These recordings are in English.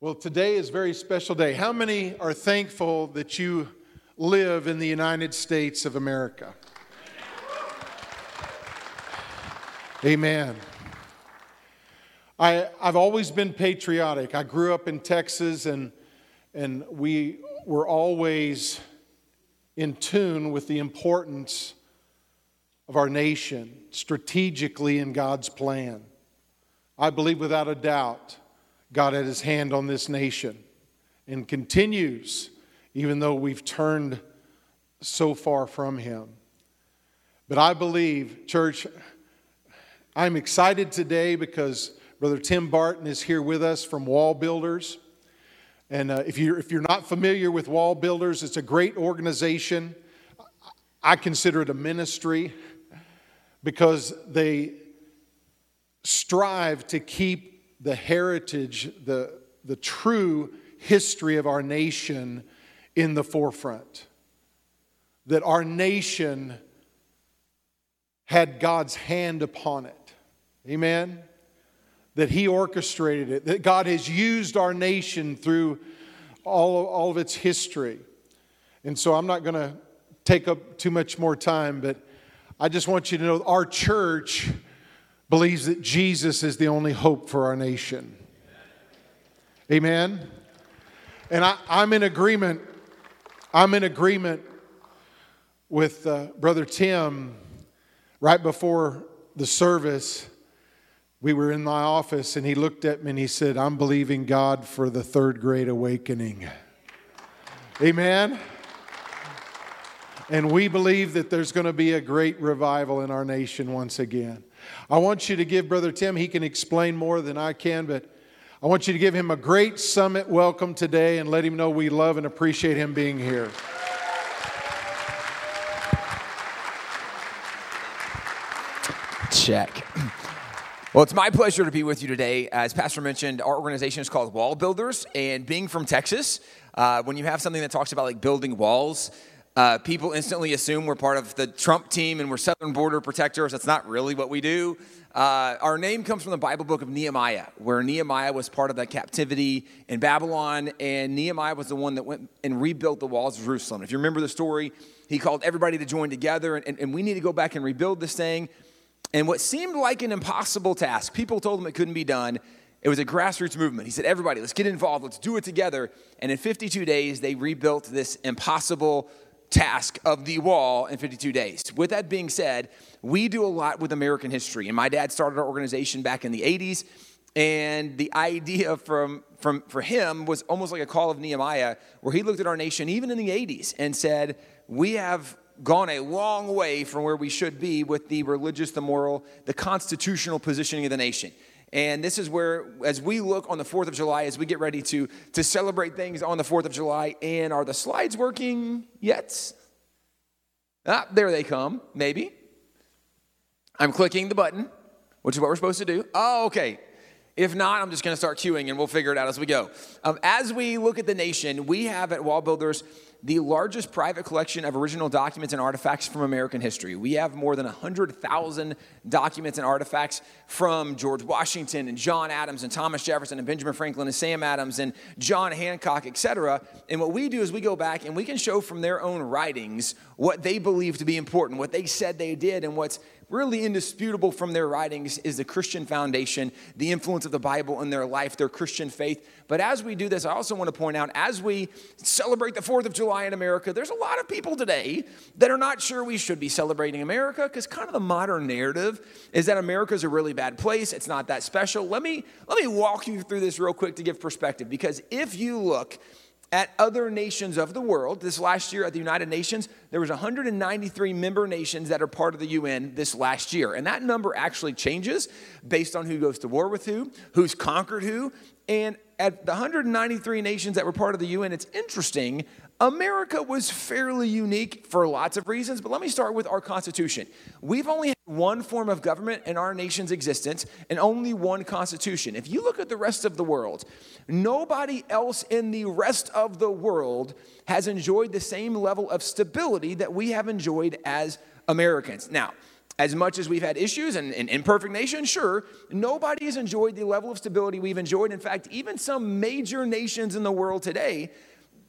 Well, today is a very special day. How many are thankful that you live in the United States of America? Amen. I, I've always been patriotic. I grew up in Texas, and, and we were always in tune with the importance of our nation strategically in God's plan. I believe without a doubt God had his hand on this nation and continues, even though we've turned so far from him. But I believe, church, I'm excited today because Brother Tim Barton is here with us from Wall Builders. And uh, if, you're, if you're not familiar with Wall Builders, it's a great organization. I consider it a ministry because they strive to keep the heritage, the, the true history of our nation in the forefront. That our nation had God's hand upon it. Amen? That He orchestrated it, that God has used our nation through all of, all of its history. And so I'm not going to take up too much more time, but I just want you to know our church believes that Jesus is the only hope for our nation. Amen? And I, am in agreement. I'm in agreement with uh, Brother Tim right before the service. We were in my office and he looked at me and he said, I'm believing God for the third great awakening. Amen? And we believe that there's going to be a great revival in our nation once again. I want you to give Brother Tim, he can explain more than I can, but I want you to give him a great summit welcome today and let him know we love and appreciate him being here. Check. Well, it's my pleasure to be with you today. As Pastor mentioned, our organization is called Wall Builders, and being from Texas, uh, when you have something that talks about like building walls, uh, people instantly assume we're part of the Trump team and we're southern border protectors. That's not really what we do. Uh, our name comes from the Bible book of Nehemiah, where Nehemiah was part of that captivity in Babylon, and Nehemiah was the one that went and rebuilt the walls of Jerusalem. If you remember the story, he called everybody to join together, and, and, and we need to go back and rebuild this thing. And what seemed like an impossible task, people told him it couldn't be done. It was a grassroots movement. He said, Everybody, let's get involved, let's do it together. And in 52 days, they rebuilt this impossible task of the wall in 52 days. With that being said, we do a lot with American history. And my dad started our organization back in the 80s. And the idea from, from, for him was almost like a call of Nehemiah, where he looked at our nation, even in the 80s, and said, We have gone a long way from where we should be with the religious, the moral, the constitutional positioning of the nation. And this is where, as we look on the 4th of July, as we get ready to, to celebrate things on the 4th of July, and are the slides working yet? Ah, there they come, maybe. I'm clicking the button, which is what we're supposed to do. Oh, okay. If not, I'm just going to start queuing and we'll figure it out as we go. Um, as we look at the nation, we have at Wall Builders the largest private collection of original documents and artifacts from American history. We have more than 100,000 documents and artifacts from George Washington and John Adams and Thomas Jefferson and Benjamin Franklin and Sam Adams and John Hancock, etc. And what we do is we go back and we can show from their own writings what they believe to be important, what they said they did, and what's really indisputable from their writings is the Christian foundation, the influence of the Bible in their life, their Christian faith. But as we do this, I also want to point out as we celebrate the 4th of July in America, there's a lot of people today that are not sure we should be celebrating America because kind of the modern narrative is that America is a really bad place. It's not that special. Let me, let me walk you through this real quick to give perspective because if you look at other nations of the world. This last year at the United Nations, there was 193 member nations that are part of the UN this last year. And that number actually changes based on who goes to war with who, who's conquered who. And at the 193 nations that were part of the UN, it's interesting. America was fairly unique for lots of reasons, but let me start with our Constitution. We've only had one form of government in our nation's existence and only one Constitution. If you look at the rest of the world, nobody else in the rest of the world has enjoyed the same level of stability that we have enjoyed as Americans. Now, as much as we've had issues and an imperfect nation, sure, nobody has enjoyed the level of stability we've enjoyed. In fact, even some major nations in the world today,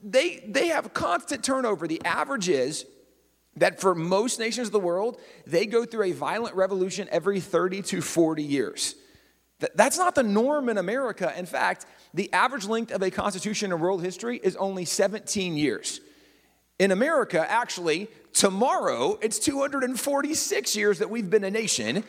they, they have constant turnover. The average is that for most nations of the world, they go through a violent revolution every 30 to 40 years. That's not the norm in America. In fact, the average length of a constitution in world history is only 17 years. In America, actually, tomorrow it's 246 years that we've been a nation.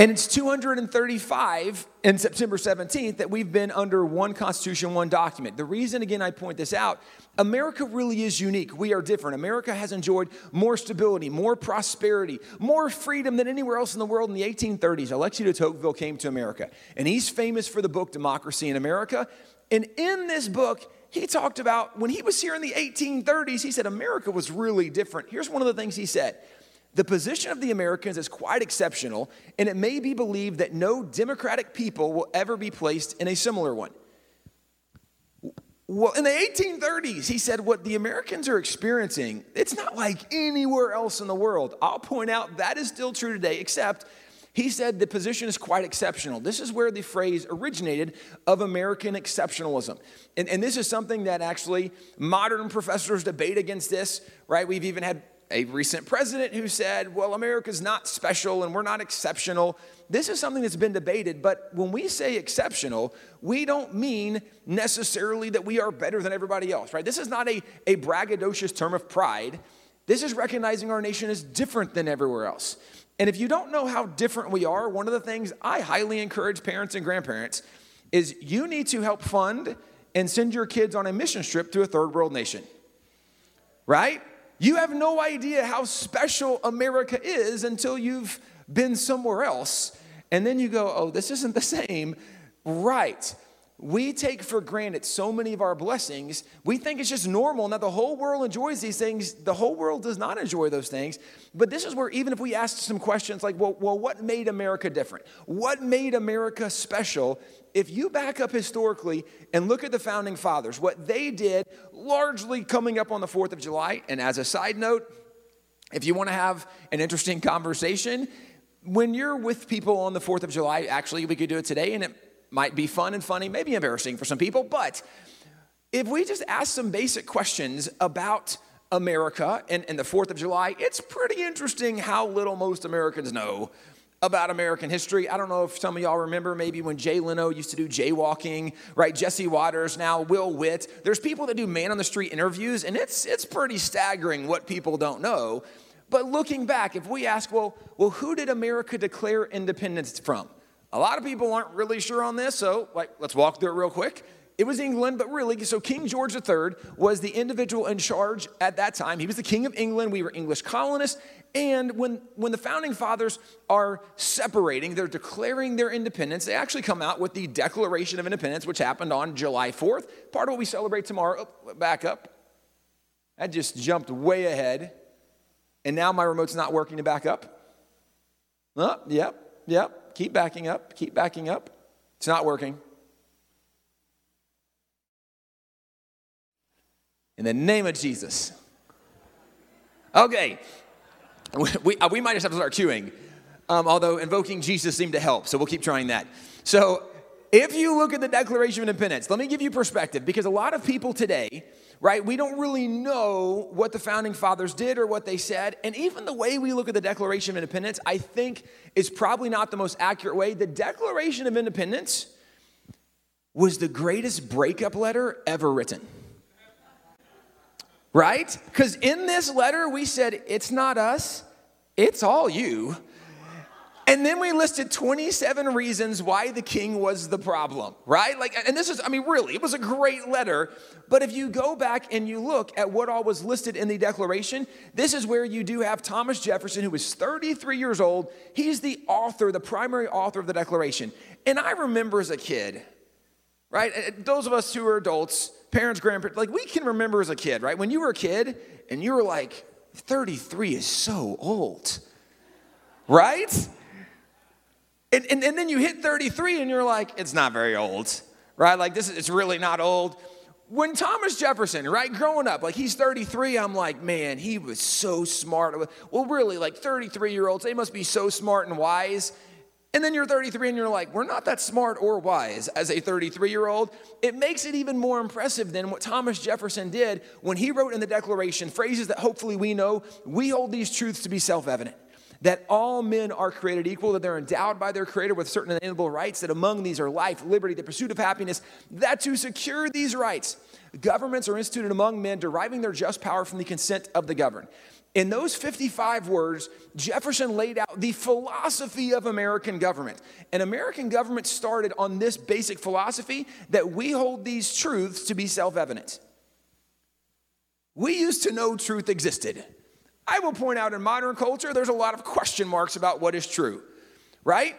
And it's 235 in September 17th that we've been under one constitution, one document. The reason, again, I point this out America really is unique. We are different. America has enjoyed more stability, more prosperity, more freedom than anywhere else in the world in the 1830s. Alexis de Tocqueville came to America, and he's famous for the book Democracy in America. And in this book, he talked about when he was here in the 1830s, he said America was really different. Here's one of the things he said the position of the Americans is quite exceptional, and it may be believed that no democratic people will ever be placed in a similar one. Well, in the 1830s, he said what the Americans are experiencing, it's not like anywhere else in the world. I'll point out that is still true today, except he said the position is quite exceptional. This is where the phrase originated of American exceptionalism. And, and this is something that actually modern professors debate against this, right? We've even had a recent president who said, well, America's not special and we're not exceptional. This is something that's been debated, but when we say exceptional, we don't mean necessarily that we are better than everybody else, right? This is not a, a braggadocious term of pride. This is recognizing our nation is different than everywhere else. And if you don't know how different we are, one of the things I highly encourage parents and grandparents is you need to help fund and send your kids on a mission trip to a third world nation. Right? You have no idea how special America is until you've been somewhere else. And then you go, oh, this isn't the same. Right. We take for granted so many of our blessings. We think it's just normal and that the whole world enjoys these things. The whole world does not enjoy those things. But this is where, even if we ask some questions like, well, well what made America different? What made America special? if you back up historically and look at the founding fathers, what they did largely coming up on the 4th of July, and as a side note, if you want to have an interesting conversation, when you're with people on the 4th of July, actually, we could do it today, and it might be fun and funny, maybe embarrassing for some people, but if we just ask some basic questions about America and, and the 4th of July, it's pretty interesting how little most Americans know about American history. I don't know if some of y'all remember maybe when Jay Leno used to do jaywalking, right? Jesse Watters now Will Witt. There's people that do man on the street interviews, and it's, it's pretty staggering what people don't know. But looking back, if we ask, well, well, who did America declare independence from? A lot of people aren't really sure on this, so like, let's walk through it real quick. It was England, but really, so King George III was the individual in charge at that time. He was the King of England. We were English colonists. And when, when the founding fathers are separating, they're declaring their independence, they actually come out with the Declaration of Independence, which happened on July 4th. Part of what we celebrate tomorrow. Oh, back up. I just jumped way ahead. And now my remote's not working to back up. Oh, yep, yep. Keep backing up. Keep backing up. It's not working. In the name of Jesus. Okay. We, uh, we might just have to start queuing, um, although invoking Jesus seemed to help, so we'll keep trying that. So, if you look at the Declaration of Independence, let me give you perspective because a lot of people today, right, we don't really know what the founding fathers did or what they said. And even the way we look at the Declaration of Independence, I think is probably not the most accurate way. The Declaration of Independence was the greatest breakup letter ever written right? Because in this letter, we said, it's not us, it's all you. And then we listed 27 reasons why the king was the problem, right? Like, and this is, I mean, really, it was a great letter. But if you go back and you look at what all was listed in the Declaration, this is where you do have Thomas Jefferson, who was 33 years old. He's the author, the primary author of the Declaration. And I remember as a kid, right? Those of us who are adults, parents, grandparents, like we can remember as a kid, right? When you were a kid and you were like, 33 is so old, right? And, and, and then you hit 33 and you're like, it's not very old, right? Like this is, it's really not old. when Thomas Jefferson, right, growing up, like he's 33, I'm like, man, he was so smart. Well, really, like 33 year olds, they must be so smart and wise. And then you're 33 and you're like, we're not that smart or wise as a 33 year old. It makes it even more impressive than what Thomas Jefferson did when he wrote in the Declaration phrases that hopefully we know. We hold these truths to be self evident that all men are created equal, that they're endowed by their Creator with certain inalienable rights, that among these are life, liberty, the pursuit of happiness, that to secure these rights, governments are instituted among men, deriving their just power from the consent of the governed. In those 55 words, Jefferson laid out the philosophy of American government. And American government started on this basic philosophy that we hold these truths to be self evident. We used to know truth existed. I will point out in modern culture, there's a lot of question marks about what is true, right?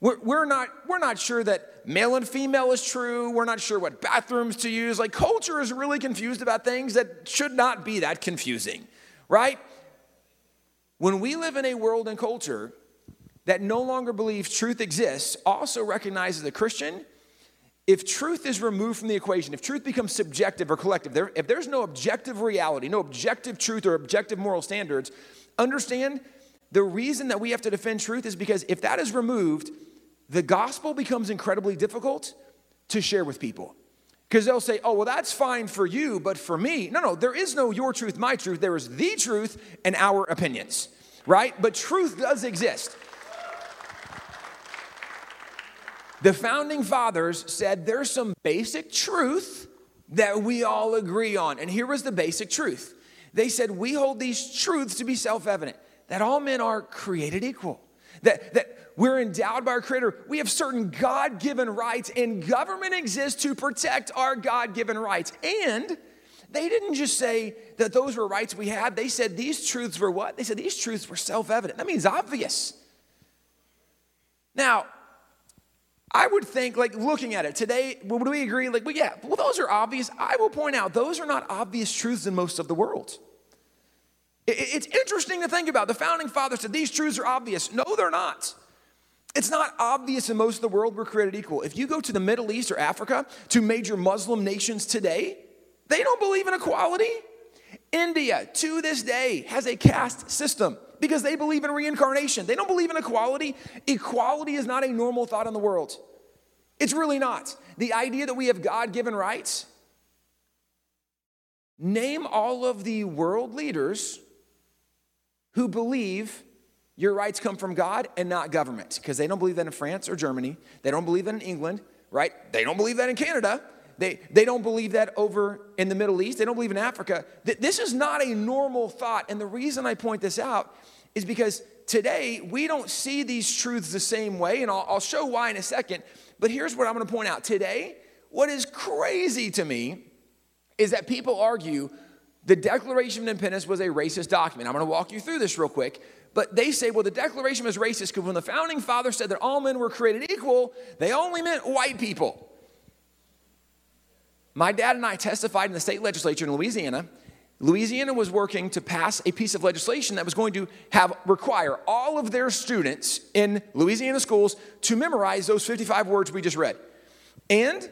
We're, we're, not, we're not sure that male and female is true. We're not sure what bathrooms to use. Like, culture is really confused about things that should not be that confusing right? When we live in a world and culture that no longer believes truth exists, also recognizes a Christian, if truth is removed from the equation, if truth becomes subjective or collective, there, if there's no objective reality, no objective truth or objective moral standards, understand the reason that we have to defend truth is because if that is removed, the gospel becomes incredibly difficult to share with people. Because they'll say, oh, well, that's fine for you, but for me, no, no, there is no your truth, my truth. There is the truth and our opinions, right? But truth does exist. The founding fathers said there's some basic truth that we all agree on. And here was the basic truth they said, we hold these truths to be self evident that all men are created equal, that, that we're endowed by our Creator. We have certain God given rights, and government exists to protect our God given rights. And they didn't just say that those were rights we had, they said these truths were what? They said these truths were self evident. That means obvious. Now, I would think, like looking at it today, would we agree? Like, well, yeah, well, those are obvious. I will point out, those are not obvious truths in most of the world. It's interesting to think about. The founding fathers said these truths are obvious. No, they're not. It's not obvious in most of the world we're created equal. If you go to the Middle East or Africa, to major Muslim nations today, they don't believe in equality. India, to this day, has a caste system because they believe in reincarnation. They don't believe in equality. Equality is not a normal thought in the world. It's really not. The idea that we have God given rights. Name all of the world leaders who believe your rights come from God and not government because they don't believe that in France or Germany. They don't believe that in England, right? They don't believe that in Canada. They, they don't believe that over in the Middle East. They don't believe in Africa. This is not a normal thought. And the reason I point this out is because today we don't see these truths the same way. And I'll, I'll show why in a second. But here's what I'm going to point out. Today, what is crazy to me is that people argue the Declaration of Independence was a racist document. I'm going to walk you through this real quick. But they say, well, the Declaration was racist because when the founding fathers said that all men were created equal, they only meant white people. My dad and I testified in the state legislature in Louisiana. Louisiana was working to pass a piece of legislation that was going to have require all of their students in Louisiana schools to memorize those 55 words we just read. And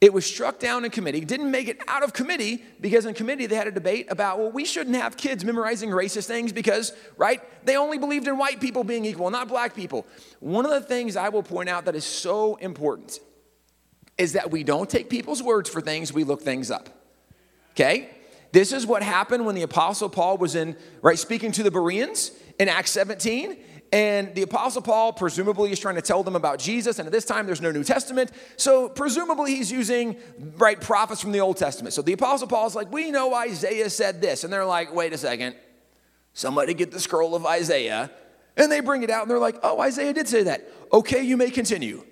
it was struck down in committee, didn't make it out of committee because in committee they had a debate about, well, we shouldn't have kids memorizing racist things because, right, they only believed in white people being equal, not black people. One of the things I will point out that is so important is that we don't take people's words for things, we look things up. Okay? This is what happened when the apostle Paul was in, right, speaking to the Bereans in Acts 17 and the Apostle Paul presumably is trying to tell them about Jesus. And at this time, there's no New Testament. So presumably he's using, right, prophets from the Old Testament. So the Apostle Paul's like, we know Isaiah said this. And they're like, wait a second. Somebody get the scroll of Isaiah. And they bring it out and they're like, oh, Isaiah did say that. Okay, you may continue.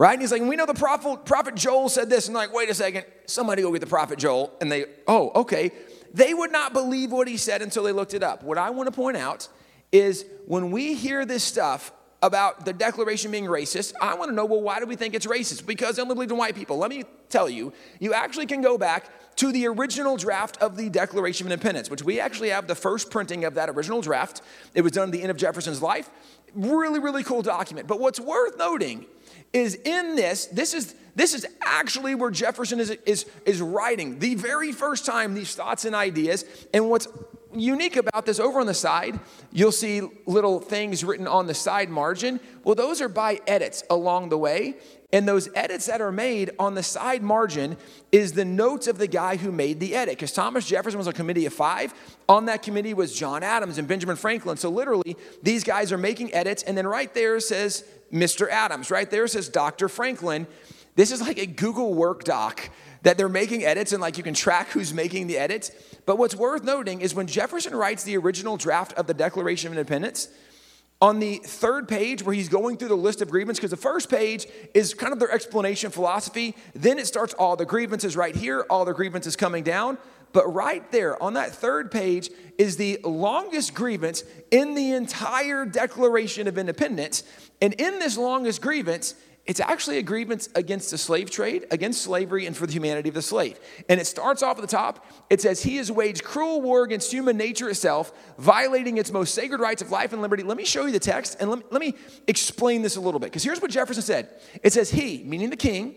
Right? And he's like, we know the prophet, prophet Joel said this. And like, wait a second. Somebody go get the prophet Joel. And they, oh, okay. They would not believe what he said until they looked it up. What I want to point out is when we hear this stuff about the Declaration being racist, I want to know, well, why do we think it's racist? Because they only believed in white people. Let me tell you, you actually can go back to the original draft of the Declaration of Independence, which we actually have the first printing of that original draft. It was done at the end of Jefferson's life. Really, really cool document. But what's worth noting is in this. This is this is actually where Jefferson is, is, is writing the very first time these thoughts and ideas. And what's unique about this over on the side, you'll see little things written on the side margin. Well, those are by edits along the way. And those edits that are made on the side margin is the notes of the guy who made the edit. Because Thomas Jefferson was a committee of five. On that committee was John Adams and Benjamin Franklin. So literally, these guys are making edits. And then right there says Mr. Adams. Right there says Dr. Franklin. This is like a Google Work doc that they're making edits and like you can track who's making the edits. But what's worth noting is when Jefferson writes the original draft of the Declaration of Independence, on the third page where he's going through the list of grievances because the first page is kind of their explanation philosophy then it starts all the grievances right here all the grievances coming down but right there on that third page is the longest grievance in the entire declaration of independence and in this longest grievance it's actually a grievance against the slave trade, against slavery, and for the humanity of the slave. And it starts off at the top. It says, He has waged cruel war against human nature itself, violating its most sacred rights of life and liberty. Let me show you the text and let me, let me explain this a little bit. Because here's what Jefferson said it says, He, meaning the king,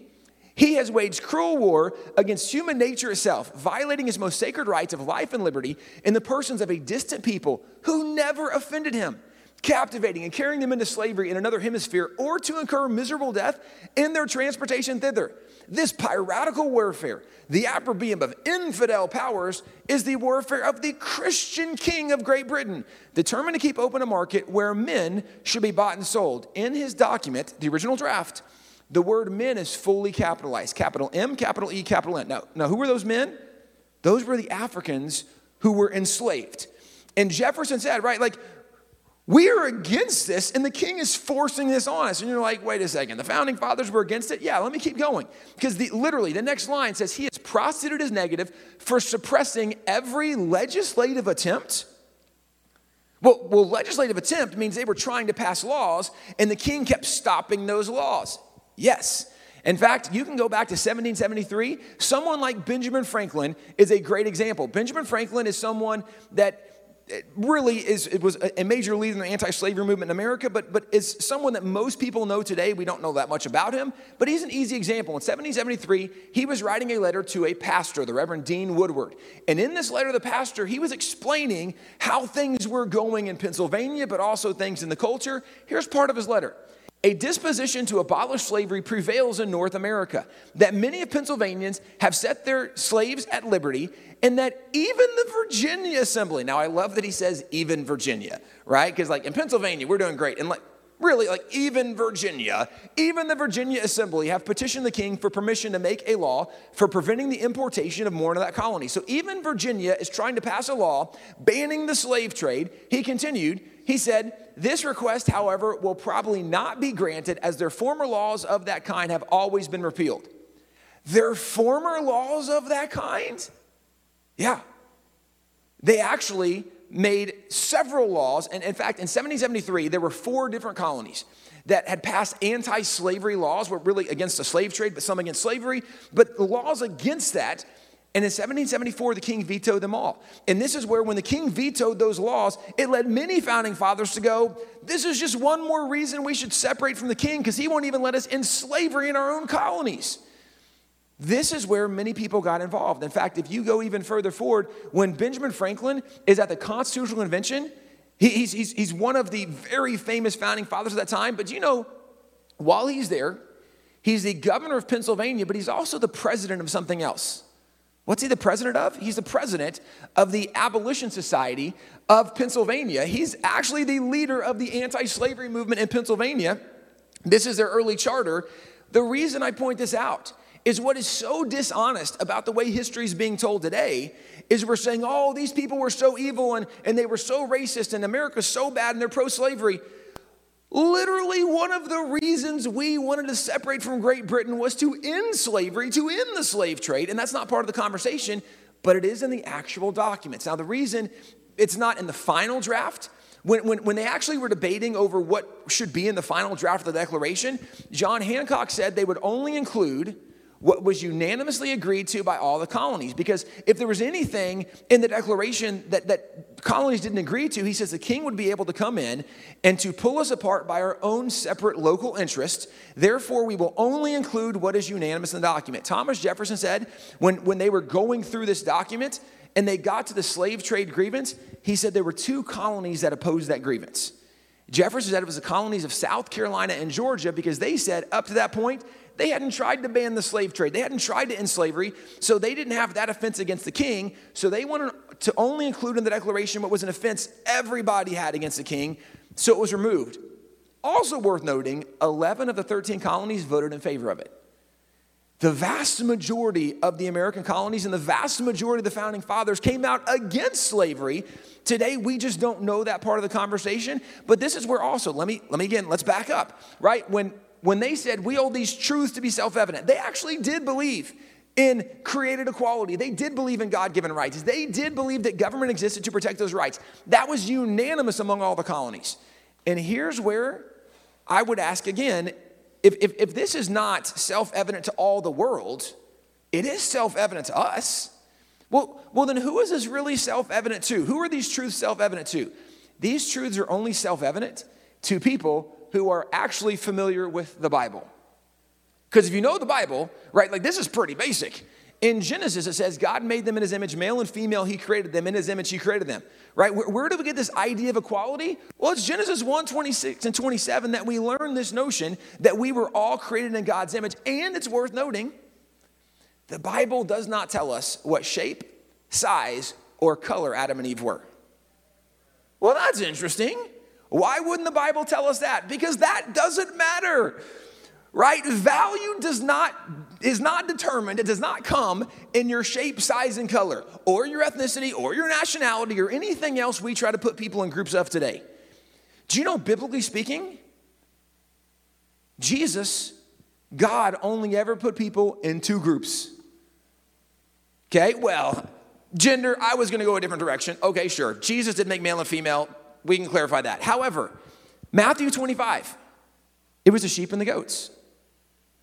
he has waged cruel war against human nature itself, violating his most sacred rights of life and liberty in the persons of a distant people who never offended him captivating and carrying them into slavery in another hemisphere, or to incur miserable death in their transportation thither. This piratical warfare, the opprobrium of infidel powers, is the warfare of the Christian king of Great Britain, determined to keep open a market where men should be bought and sold. In his document, the original draft, the word men is fully capitalized capital M, capital E, capital N. Now, now who were those men? Those were the Africans who were enslaved. And Jefferson said, right, like we are against this, and the king is forcing this on us. And you're like, wait a second, the founding fathers were against it? Yeah, let me keep going. Because the, literally, the next line says, He has prosecuted his negative for suppressing every legislative attempt. Well, well, legislative attempt means they were trying to pass laws, and the king kept stopping those laws. Yes. In fact, you can go back to 1773. Someone like Benjamin Franklin is a great example. Benjamin Franklin is someone that it really is it was a major leader in the anti-slavery movement in America, but but is someone that most people know today. We don't know that much about him, but he's an easy example. In 1773, he was writing a letter to a pastor, the Reverend Dean Woodward, and in this letter, the pastor he was explaining how things were going in Pennsylvania, but also things in the culture. Here's part of his letter a disposition to abolish slavery prevails in North America, that many of Pennsylvanians have set their slaves at liberty, and that even the Virginia Assembly, now I love that he says even Virginia, right? Because, like, in Pennsylvania, we're doing great. And, like, really, like, even Virginia, even the Virginia Assembly have petitioned the king for permission to make a law for preventing the importation of more into that colony. So, even Virginia is trying to pass a law banning the slave trade. He continued, he said, This request, however, will probably not be granted as their former laws of that kind have always been repealed. Their former laws of that kind? Yeah. They actually made several laws. And in fact, in 1773, there were four different colonies that had passed anti slavery laws, were really against the slave trade, but some against slavery. But the laws against that and in 1774, the king vetoed them all. And this is where, when the king vetoed those laws, it led many founding fathers to go, This is just one more reason we should separate from the king because he won't even let us in slavery in our own colonies. This is where many people got involved. In fact, if you go even further forward, when Benjamin Franklin is at the Constitutional Convention, he's, he's, he's one of the very famous founding fathers of that time. But you know, while he's there, he's the governor of Pennsylvania, but he's also the president of something else. What's he the president of? He's the president of the Abolition Society of Pennsylvania. He's actually the leader of the anti slavery movement in Pennsylvania. This is their early charter. The reason I point this out is what is so dishonest about the way history is being told today is we're saying, oh, these people were so evil and, and they were so racist and America's so bad and they're pro slavery. Literally, one of the reasons we wanted to separate from Great Britain was to end slavery, to end the slave trade. And that's not part of the conversation, but it is in the actual documents. Now, the reason it's not in the final draft, when, when, when they actually were debating over what should be in the final draft of the Declaration, John Hancock said they would only include what was unanimously agreed to by all the colonies. Because if there was anything in the declaration that, that colonies didn't agree to, he says the king would be able to come in and to pull us apart by our own separate local interests. Therefore, we will only include what is unanimous in the document. Thomas Jefferson said when, when they were going through this document and they got to the slave trade grievance, he said there were two colonies that opposed that grievance. Jefferson said it was the colonies of South Carolina and Georgia because they said up to that point, they hadn't tried to ban the slave trade. They hadn't tried to end slavery, so they didn't have that offense against the king. So they wanted to only include in the declaration what was an offense everybody had against the king, so it was removed. Also worth noting, 11 of the 13 colonies voted in favor of it. The vast majority of the American colonies and the vast majority of the founding fathers came out against slavery. Today, we just don't know that part of the conversation. But this is where also, let me, let me again, let's back up, right? When when they said we hold these truths to be self evident, they actually did believe in created equality. They did believe in God given rights. They did believe that government existed to protect those rights. That was unanimous among all the colonies. And here's where I would ask again if, if, if this is not self evident to all the world, it is self evident to us. Well, well, then who is this really self evident to? Who are these truths self evident to? These truths are only self evident to people who are actually familiar with the Bible. Because if you know the Bible, right, like this is pretty basic. In Genesis, it says God made them in his image, male and female, he created them. In his image, he created them. Right? Where, where do we get this idea of equality? Well, it's Genesis 1 26 and 27 that we learn this notion that we were all created in God's image. And it's worth noting, the Bible does not tell us what shape, size, or color Adam and Eve were. Well, that's interesting. Why wouldn't the Bible tell us that? Because that doesn't matter. Right? Value does not is not determined, it does not come in your shape, size, and color, or your ethnicity, or your nationality, or anything else we try to put people in groups of today. Do you know, biblically speaking, Jesus, God only ever put people in two groups. Okay, well, gender, I was gonna go a different direction. Okay, sure. Jesus didn't make male and female we can clarify that. However, Matthew 25, it was the sheep and the goats,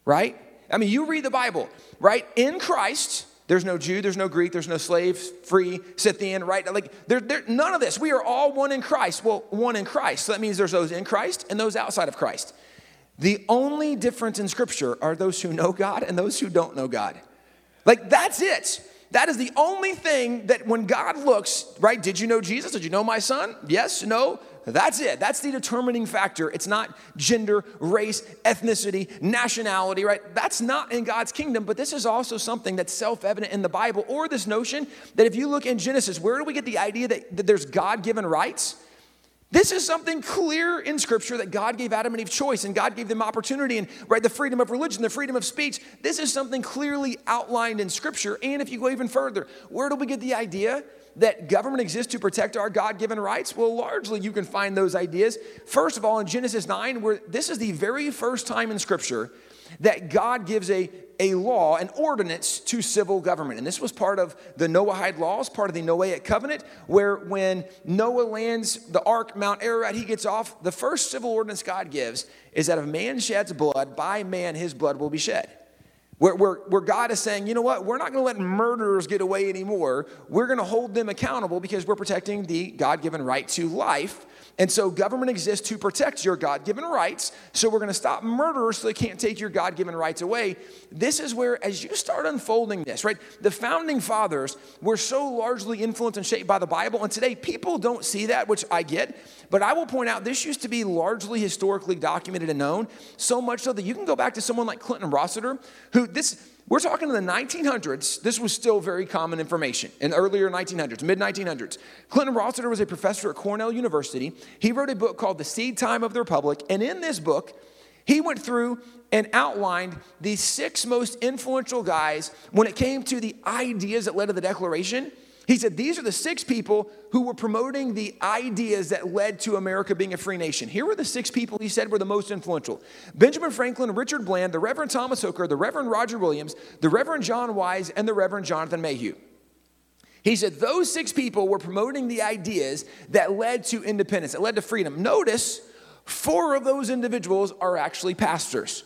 right? I mean, you read the Bible, right? In Christ, there's no Jew, there's no Greek, there's no slave, free, Scythian, right? Like, there, there, none of this. We are all one in Christ. Well, one in Christ. So that means there's those in Christ and those outside of Christ. The only difference in Scripture are those who know God and those who don't know God. Like, that's it. That is the only thing that when God looks, right? Did you know Jesus? Did you know my son? Yes, no. That's it. That's the determining factor. It's not gender, race, ethnicity, nationality, right? That's not in God's kingdom, but this is also something that's self evident in the Bible, or this notion that if you look in Genesis, where do we get the idea that, that there's God given rights? This is something clear in Scripture that God gave Adam and Eve choice and God gave them opportunity and right the freedom of religion, the freedom of speech. This is something clearly outlined in Scripture. And if you go even further, where do we get the idea that government exists to protect our God given rights? Well, largely you can find those ideas. First of all, in Genesis 9, where this is the very first time in Scripture that God gives a, a law, an ordinance to civil government. And this was part of the Noahide laws, part of the Noahic covenant, where when Noah lands the ark, Mount Ararat, he gets off, the first civil ordinance God gives is that if man sheds blood, by man his blood will be shed. Where, where, where, God is saying, you know what, we're not going to let murderers get away anymore. We're going to hold them accountable because we're protecting the God given right to life. And so government exists to protect your God given rights. So we're going to stop murderers so they can't take your God given rights away. This is where, as you start unfolding this, right, the founding fathers were so largely influenced and shaped by the Bible. And today people don't see that, which I get. But I will point out this used to be largely historically documented and known, so much so that you can go back to someone like Clinton Rossiter, who this we're talking in the 1900s. This was still very common information in earlier 1900s, mid 1900s. Clinton Rossiter was a professor at Cornell University. He wrote a book called The Seed Time of the Republic. And in this book, he went through and outlined the six most influential guys when it came to the ideas that led to the Declaration he said, These are the six people who were promoting the ideas that led to America being a free nation. Here were the six people he said were the most influential Benjamin Franklin, Richard Bland, the Reverend Thomas Hooker, the Reverend Roger Williams, the Reverend John Wise, and the Reverend Jonathan Mayhew. He said those six people were promoting the ideas that led to independence, that led to freedom. Notice, four of those individuals are actually pastors.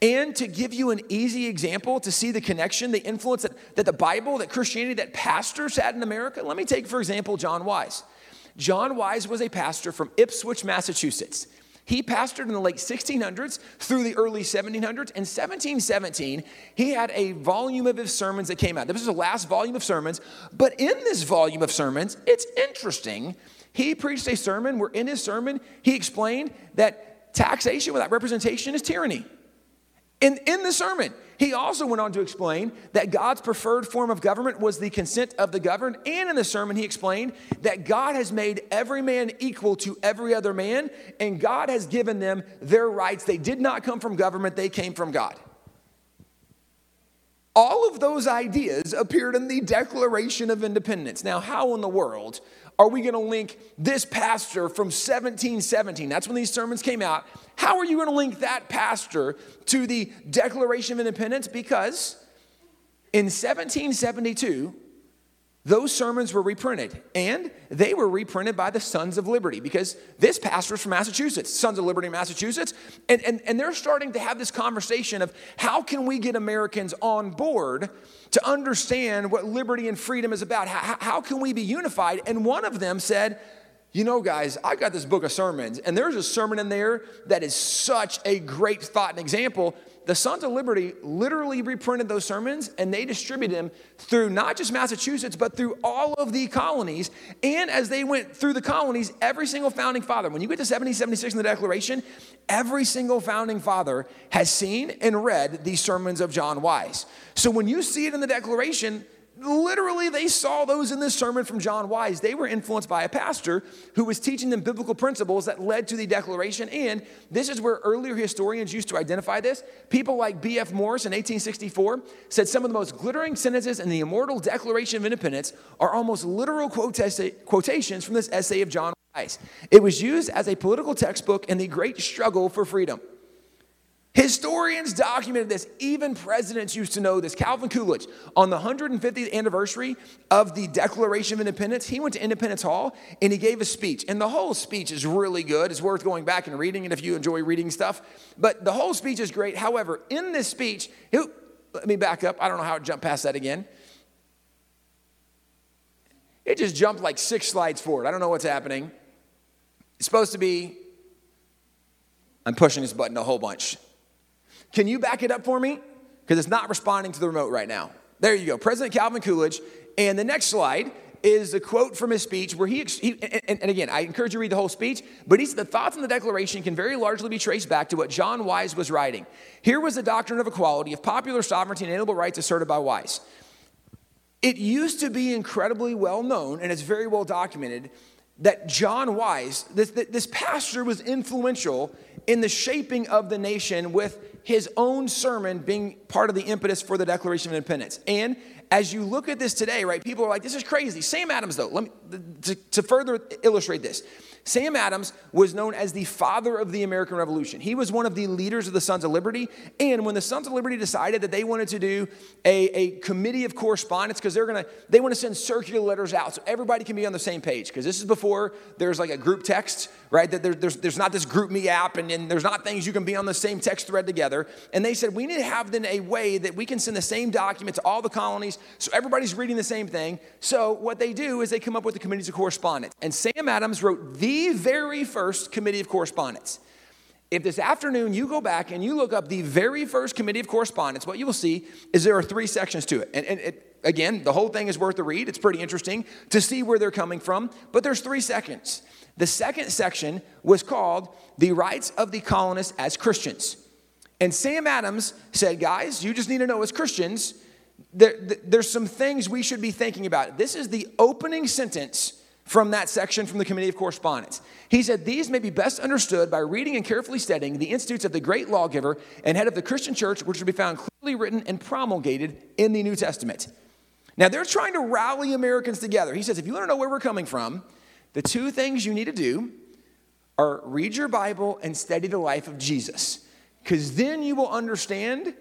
And to give you an easy example to see the connection, the influence that, that the Bible, that Christianity, that pastors had in America, let me take, for example, John Wise. John Wise was a pastor from Ipswich, Massachusetts. He pastored in the late 1600s through the early 1700s. In 1717, he had a volume of his sermons that came out. This was the last volume of sermons. But in this volume of sermons, it's interesting. He preached a sermon where in his sermon, he explained that taxation without representation is tyranny. In, in the sermon, he also went on to explain that God's preferred form of government was the consent of the governed. And in the sermon, he explained that God has made every man equal to every other man, and God has given them their rights. They did not come from government, they came from God. All of those ideas appeared in the Declaration of Independence. Now, how in the world are we going to link this pastor from 1717? That's when these sermons came out. How are you going to link that pastor to the Declaration of Independence? Because in 1772, those sermons were reprinted, and they were reprinted by the Sons of Liberty because this pastor is from Massachusetts, Sons of Liberty, Massachusetts, and, and, and they're starting to have this conversation of how can we get Americans on board to understand what liberty and freedom is about? How, how can we be unified? And one of them said, you know, guys, I got this book of sermons, and there's a sermon in there that is such a great thought and example the Sons of Liberty literally reprinted those sermons and they distributed them through not just Massachusetts, but through all of the colonies. And as they went through the colonies, every single founding father, when you get to 1776 in the Declaration, every single founding father has seen and read these sermons of John Wise. So when you see it in the Declaration, literally they saw those in this sermon from John Wise. They were influenced by a pastor who was teaching them biblical principles that led to the declaration. And this is where earlier historians used to identify this. People like B.F. Morris in 1864 said some of the most glittering sentences in the immortal Declaration of Independence are almost literal quotations from this essay of John Wise. It was used as a political textbook in the great struggle for freedom. Historians documented this. Even presidents used to know this. Calvin Coolidge, on the 150th anniversary of the Declaration of Independence, he went to Independence Hall and he gave a speech. And the whole speech is really good. It's worth going back and reading it if you enjoy reading stuff. But the whole speech is great. However, in this speech, let me back up. I don't know how it jumped past that again. It just jumped like six slides forward. I don't know what's happening. It's supposed to be, I'm pushing this button a whole bunch. Can you back it up for me? Because it's not responding to the remote right now. There you go. President Calvin Coolidge. And the next slide is a quote from his speech where he, he and, and, again, I encourage you to read the whole speech, but he said the thoughts in the Declaration can very largely be traced back to what John Wise was writing. Here was the doctrine of equality, of popular sovereignty, and inalienable rights asserted by Wise. It used to be incredibly well known, and it's very well documented, that John Wise, this, this pastor, was influential in the shaping of the nation with his own sermon being part of the impetus for the Declaration of Independence. And as you look at this today, right, people are like, this is crazy. Sam Adams, though, let me, to, to further illustrate this, Sam Adams was known as the father of the American Revolution. He was one of the leaders of the Sons of Liberty. And when the Sons of Liberty decided that they wanted to do a, a committee of correspondence, because they're gonna, they want to send circular letters out so everybody can be on the same page. Because this is before there's like a group text, right? That there, there's, there's not this GroupMe app and, and there's not things you can be on the same text thread together. And they said, we need to have then a way that we can send the same document to all the colonies so everybody's reading the same thing. So what they do is they come up with the committees of correspondence. And Sam Adams wrote the the very first committee of correspondence. If this afternoon you go back and you look up the very first committee of correspondence, what you will see is there are three sections to it. And, and it, again, the whole thing is worth a read. It's pretty interesting to see where they're coming from, but there's three sections. The second section was called The Rights of the Colonists as Christians. And Sam Adams said, guys, you just need to know as Christians, there, there's some things we should be thinking about. This is the opening sentence from that section from the Committee of Correspondence. He said, These may be best understood by reading and carefully studying the institutes of the great lawgiver and head of the Christian church, which will be found clearly written and promulgated in the New Testament. Now, they're trying to rally Americans together. He says, If you want to know where we're coming from, the two things you need to do are read your Bible and study the life of Jesus, because then you will understand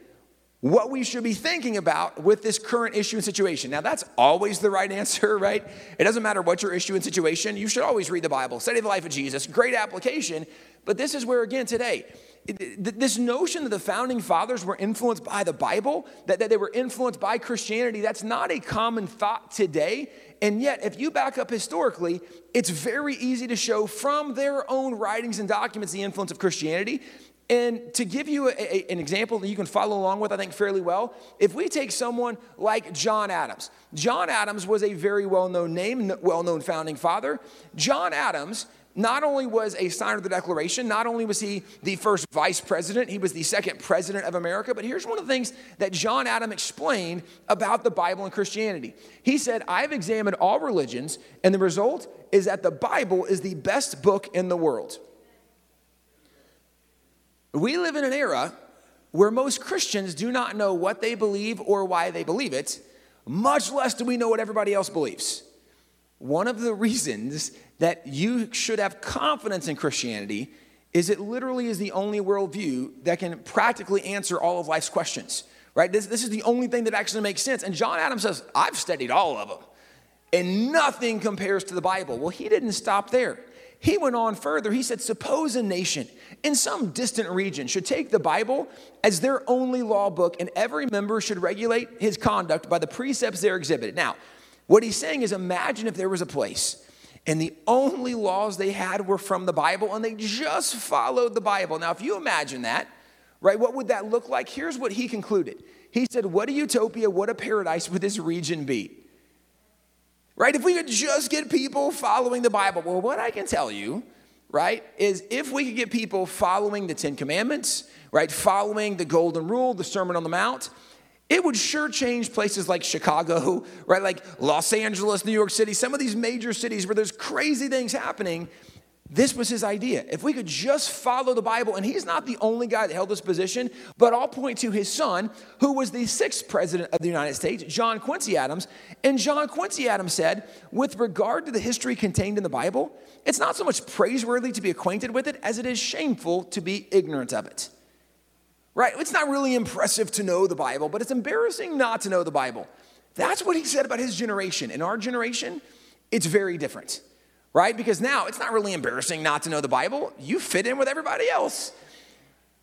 what we should be thinking about with this current issue and situation. Now, that's always the right answer, right? It doesn't matter what your issue and situation, you should always read the Bible, study the life of Jesus, great application. But this is where, again, today, this notion that the founding fathers were influenced by the Bible, that, that they were influenced by Christianity, that's not a common thought today. And yet, if you back up historically, it's very easy to show from their own writings and documents the influence of Christianity. And to give you a, a, an example that you can follow along with, I think fairly well, if we take someone like John Adams, John Adams was a very well known name, well known founding father. John Adams not only was a signer of the Declaration, not only was he the first vice president, he was the second president of America. But here's one of the things that John Adam explained about the Bible and Christianity. He said, I've examined all religions, and the result is that the Bible is the best book in the world. We live in an era where most Christians do not know what they believe or why they believe it, much less do we know what everybody else believes. One of the reasons that you should have confidence in Christianity is it literally is the only worldview that can practically answer all of life's questions, right? This, this is the only thing that actually makes sense. And John Adams says, I've studied all of them, and nothing compares to the Bible. Well, he didn't stop there. He went on further. He said, Suppose a nation in some distant region should take the Bible as their only law book, and every member should regulate his conduct by the precepts there exhibited. Now, what he's saying is imagine if there was a place and the only laws they had were from the Bible, and they just followed the Bible. Now, if you imagine that, right, what would that look like? Here's what he concluded He said, What a utopia, what a paradise would this region be? Right? If we could just get people following the Bible. Well, what I can tell you, right, is if we could get people following the Ten Commandments, right, following the Golden Rule, the Sermon on the Mount, it would sure change places like Chicago, right? Like Los Angeles, New York City, some of these major cities where there's crazy things happening. This was his idea. If we could just follow the Bible, and he's not the only guy that held this position, but I'll point to his son, who was the sixth president of the United States, John Quincy Adams. And John Quincy Adams said, with regard to the history contained in the Bible, it's not so much praiseworthy to be acquainted with it as it is shameful to be ignorant of it right? It's not really impressive to know the Bible, but it's embarrassing not to know the Bible. That's what he said about his generation. In our generation, it's very different, right? Because now it's not really embarrassing not to know the Bible. You fit in with everybody else.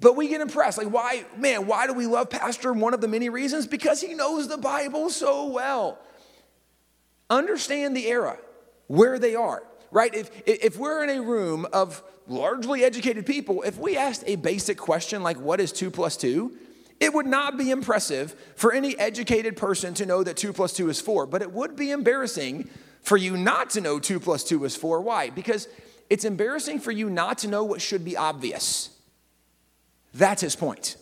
But we get impressed. Like, why, man, why do we love Pastor? One of the many reasons, because he knows the Bible so well. Understand the era, where they are, right? If, if we're in a room of largely educated people, if we asked a basic question like, what is two plus two? It would not be impressive for any educated person to know that two plus two is four, but it would be embarrassing for you not to know two plus two is four. Why? Because it's embarrassing for you not to know what should be obvious. That's his point,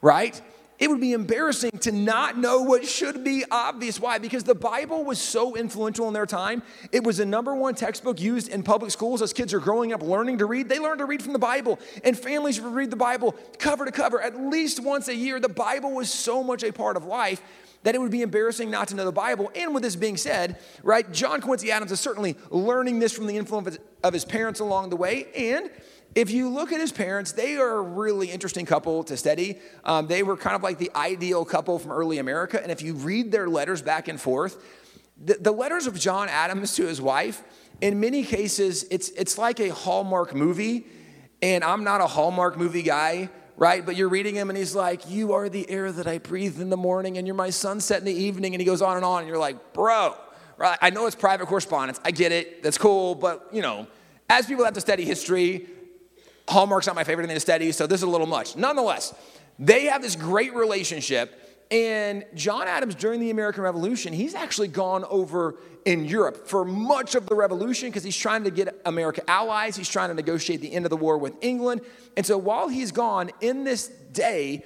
right? it would be embarrassing to not know what should be obvious. Why? Because the Bible was so influential in their time. It was the number one textbook used in public schools as kids are growing up learning to read. They learn to read from the Bible, and families would read the Bible cover to cover at least once a year. The Bible was so much a part of life that it would be embarrassing not to know the Bible. And with this being said, right, John Quincy Adams is certainly learning this from the influence of his parents along the way. And if you look at his parents, they are a really interesting couple to study. Um, they were kind of like the ideal couple from early America. And if you read their letters back and forth, the, the letters of John Adams to his wife, in many cases, it's, it's like a Hallmark movie. And I'm not a Hallmark movie guy, right? But you're reading him and he's like, You are the air that I breathe in the morning, and you're my sunset in the evening. And he goes on and on. And you're like, Bro, right? I know it's private correspondence. I get it. That's cool. But, you know, as people have to study history, Hallmark's not my favorite thing to study, so this is a little much. Nonetheless, they have this great relationship. And John Adams, during the American Revolution, he's actually gone over in Europe for much of the revolution because he's trying to get America allies. He's trying to negotiate the end of the war with England. And so while he's gone in this day,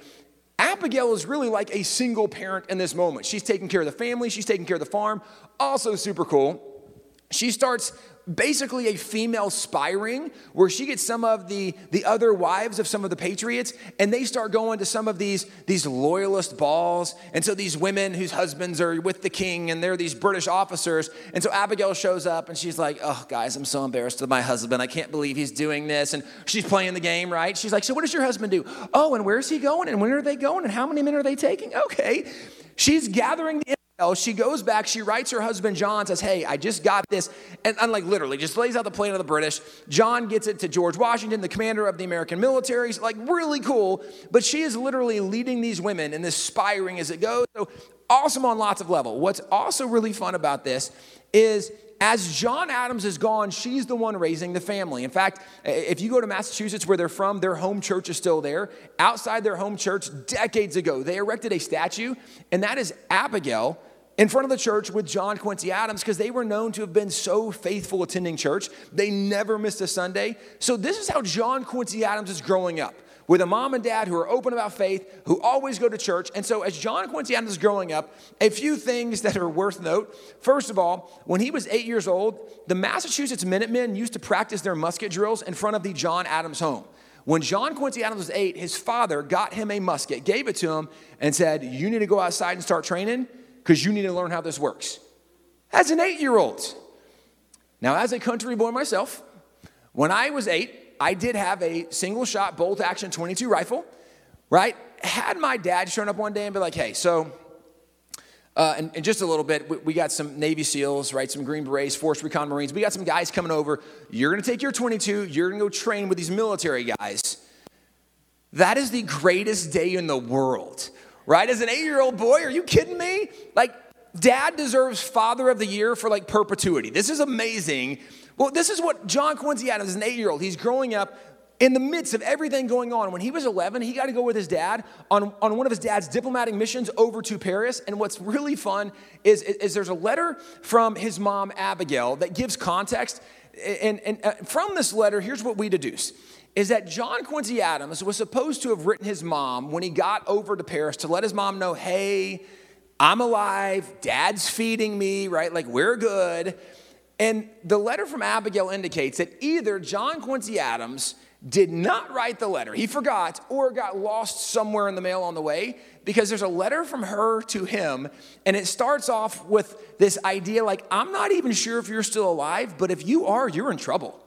Abigail is really like a single parent in this moment. She's taking care of the family, she's taking care of the farm. Also, super cool. She starts basically a female spy ring where she gets some of the, the other wives of some of the patriots and they start going to some of these, these loyalist balls. And so these women whose husbands are with the king and they're these British officers. And so Abigail shows up and she's like, oh, guys, I'm so embarrassed with my husband. I can't believe he's doing this. And she's playing the game, right? She's like, so what does your husband do? Oh, and where's he going? And when are they going? And how many men are they taking? Okay. She's gathering the Oh, she goes back, she writes her husband John, says, Hey, I just got this. And, and like literally, just lays out the plan of the British. John gets it to George Washington, the commander of the American military. Like, really cool. But she is literally leading these women and this spiring as it goes. So awesome on lots of level. What's also really fun about this is as John Adams is gone, she's the one raising the family. In fact, if you go to Massachusetts where they're from, their home church is still there. Outside their home church, decades ago, they erected a statue, and that is Abigail in front of the church with John Quincy Adams because they were known to have been so faithful attending church. They never missed a Sunday. So, this is how John Quincy Adams is growing up with a mom and dad who are open about faith, who always go to church. And so, as John Quincy Adams is growing up, a few things that are worth note. First of all, when he was eight years old, the Massachusetts Minutemen used to practice their musket drills in front of the John Adams home. When John Quincy Adams was eight, his father got him a musket, gave it to him, and said, You need to go outside and start training because you need to learn how this works. As an eight year old. Now, as a country boy myself, when I was eight, I did have a single shot bolt action 22 rifle, right? Had my dad shown up one day and be like, hey, so, uh, and, and, just a little bit, we, we, got some Navy SEALs, right? Some Green Berets, Force Recon Marines. We got some guys coming over. You're gonna take your 22, you're gonna go train with these military guys. That is the greatest day in the world right? As an eight year old boy, are you kidding me? Like, dad deserves Father of the Year for like perpetuity. This is amazing. Well, this is what John Quincy Adams is an eight year old. He's growing up in the midst of everything going on. When he was 11, he got to go with his dad on, on one of his dad's diplomatic missions over to Paris. And what's really fun is, is there's a letter from his mom, Abigail, that gives context. And, and uh, from this letter, here's what we deduce is that John Quincy Adams was supposed to have written his mom when he got over to Paris to let his mom know, hey, I'm alive, dad's feeding me, right? Like, we're good. And the letter from Abigail indicates that either John Quincy Adams did not write the letter, he forgot, or got lost somewhere in the mail on the way, because there's a letter from her to him, and it starts off with this idea like, I'm not even sure if you're still alive, but if you are, you're in trouble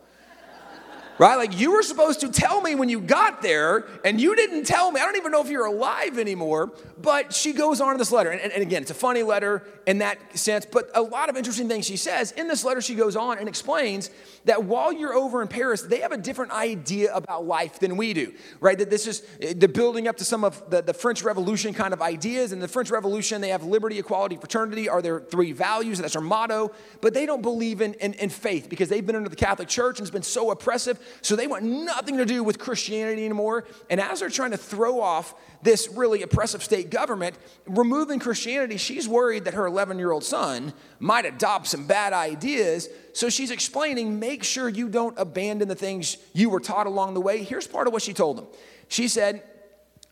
right? Like you were supposed to tell me when you got there, and you didn't tell me. I don't even know if you're alive anymore. But she goes on in this letter, and, and, again, it's a funny letter in that sense, but a lot of interesting things she says. In this letter, she goes on and explains that while you're over in Paris, they have a different idea about life than we do, right? That this is the building up to some of the, the French Revolution kind of ideas. In the French Revolution, they have liberty, equality, fraternity are their three values, that's their motto, but they don't believe in, in, in faith because they've been under the Catholic Church and it's been so oppressive so they want nothing to do with Christianity anymore. And as they're trying to throw off this really oppressive state government, removing Christianity, she's worried that her 11 year old son might adopt some bad ideas. So she's explaining make sure you don't abandon the things you were taught along the way. Here's part of what she told them she said,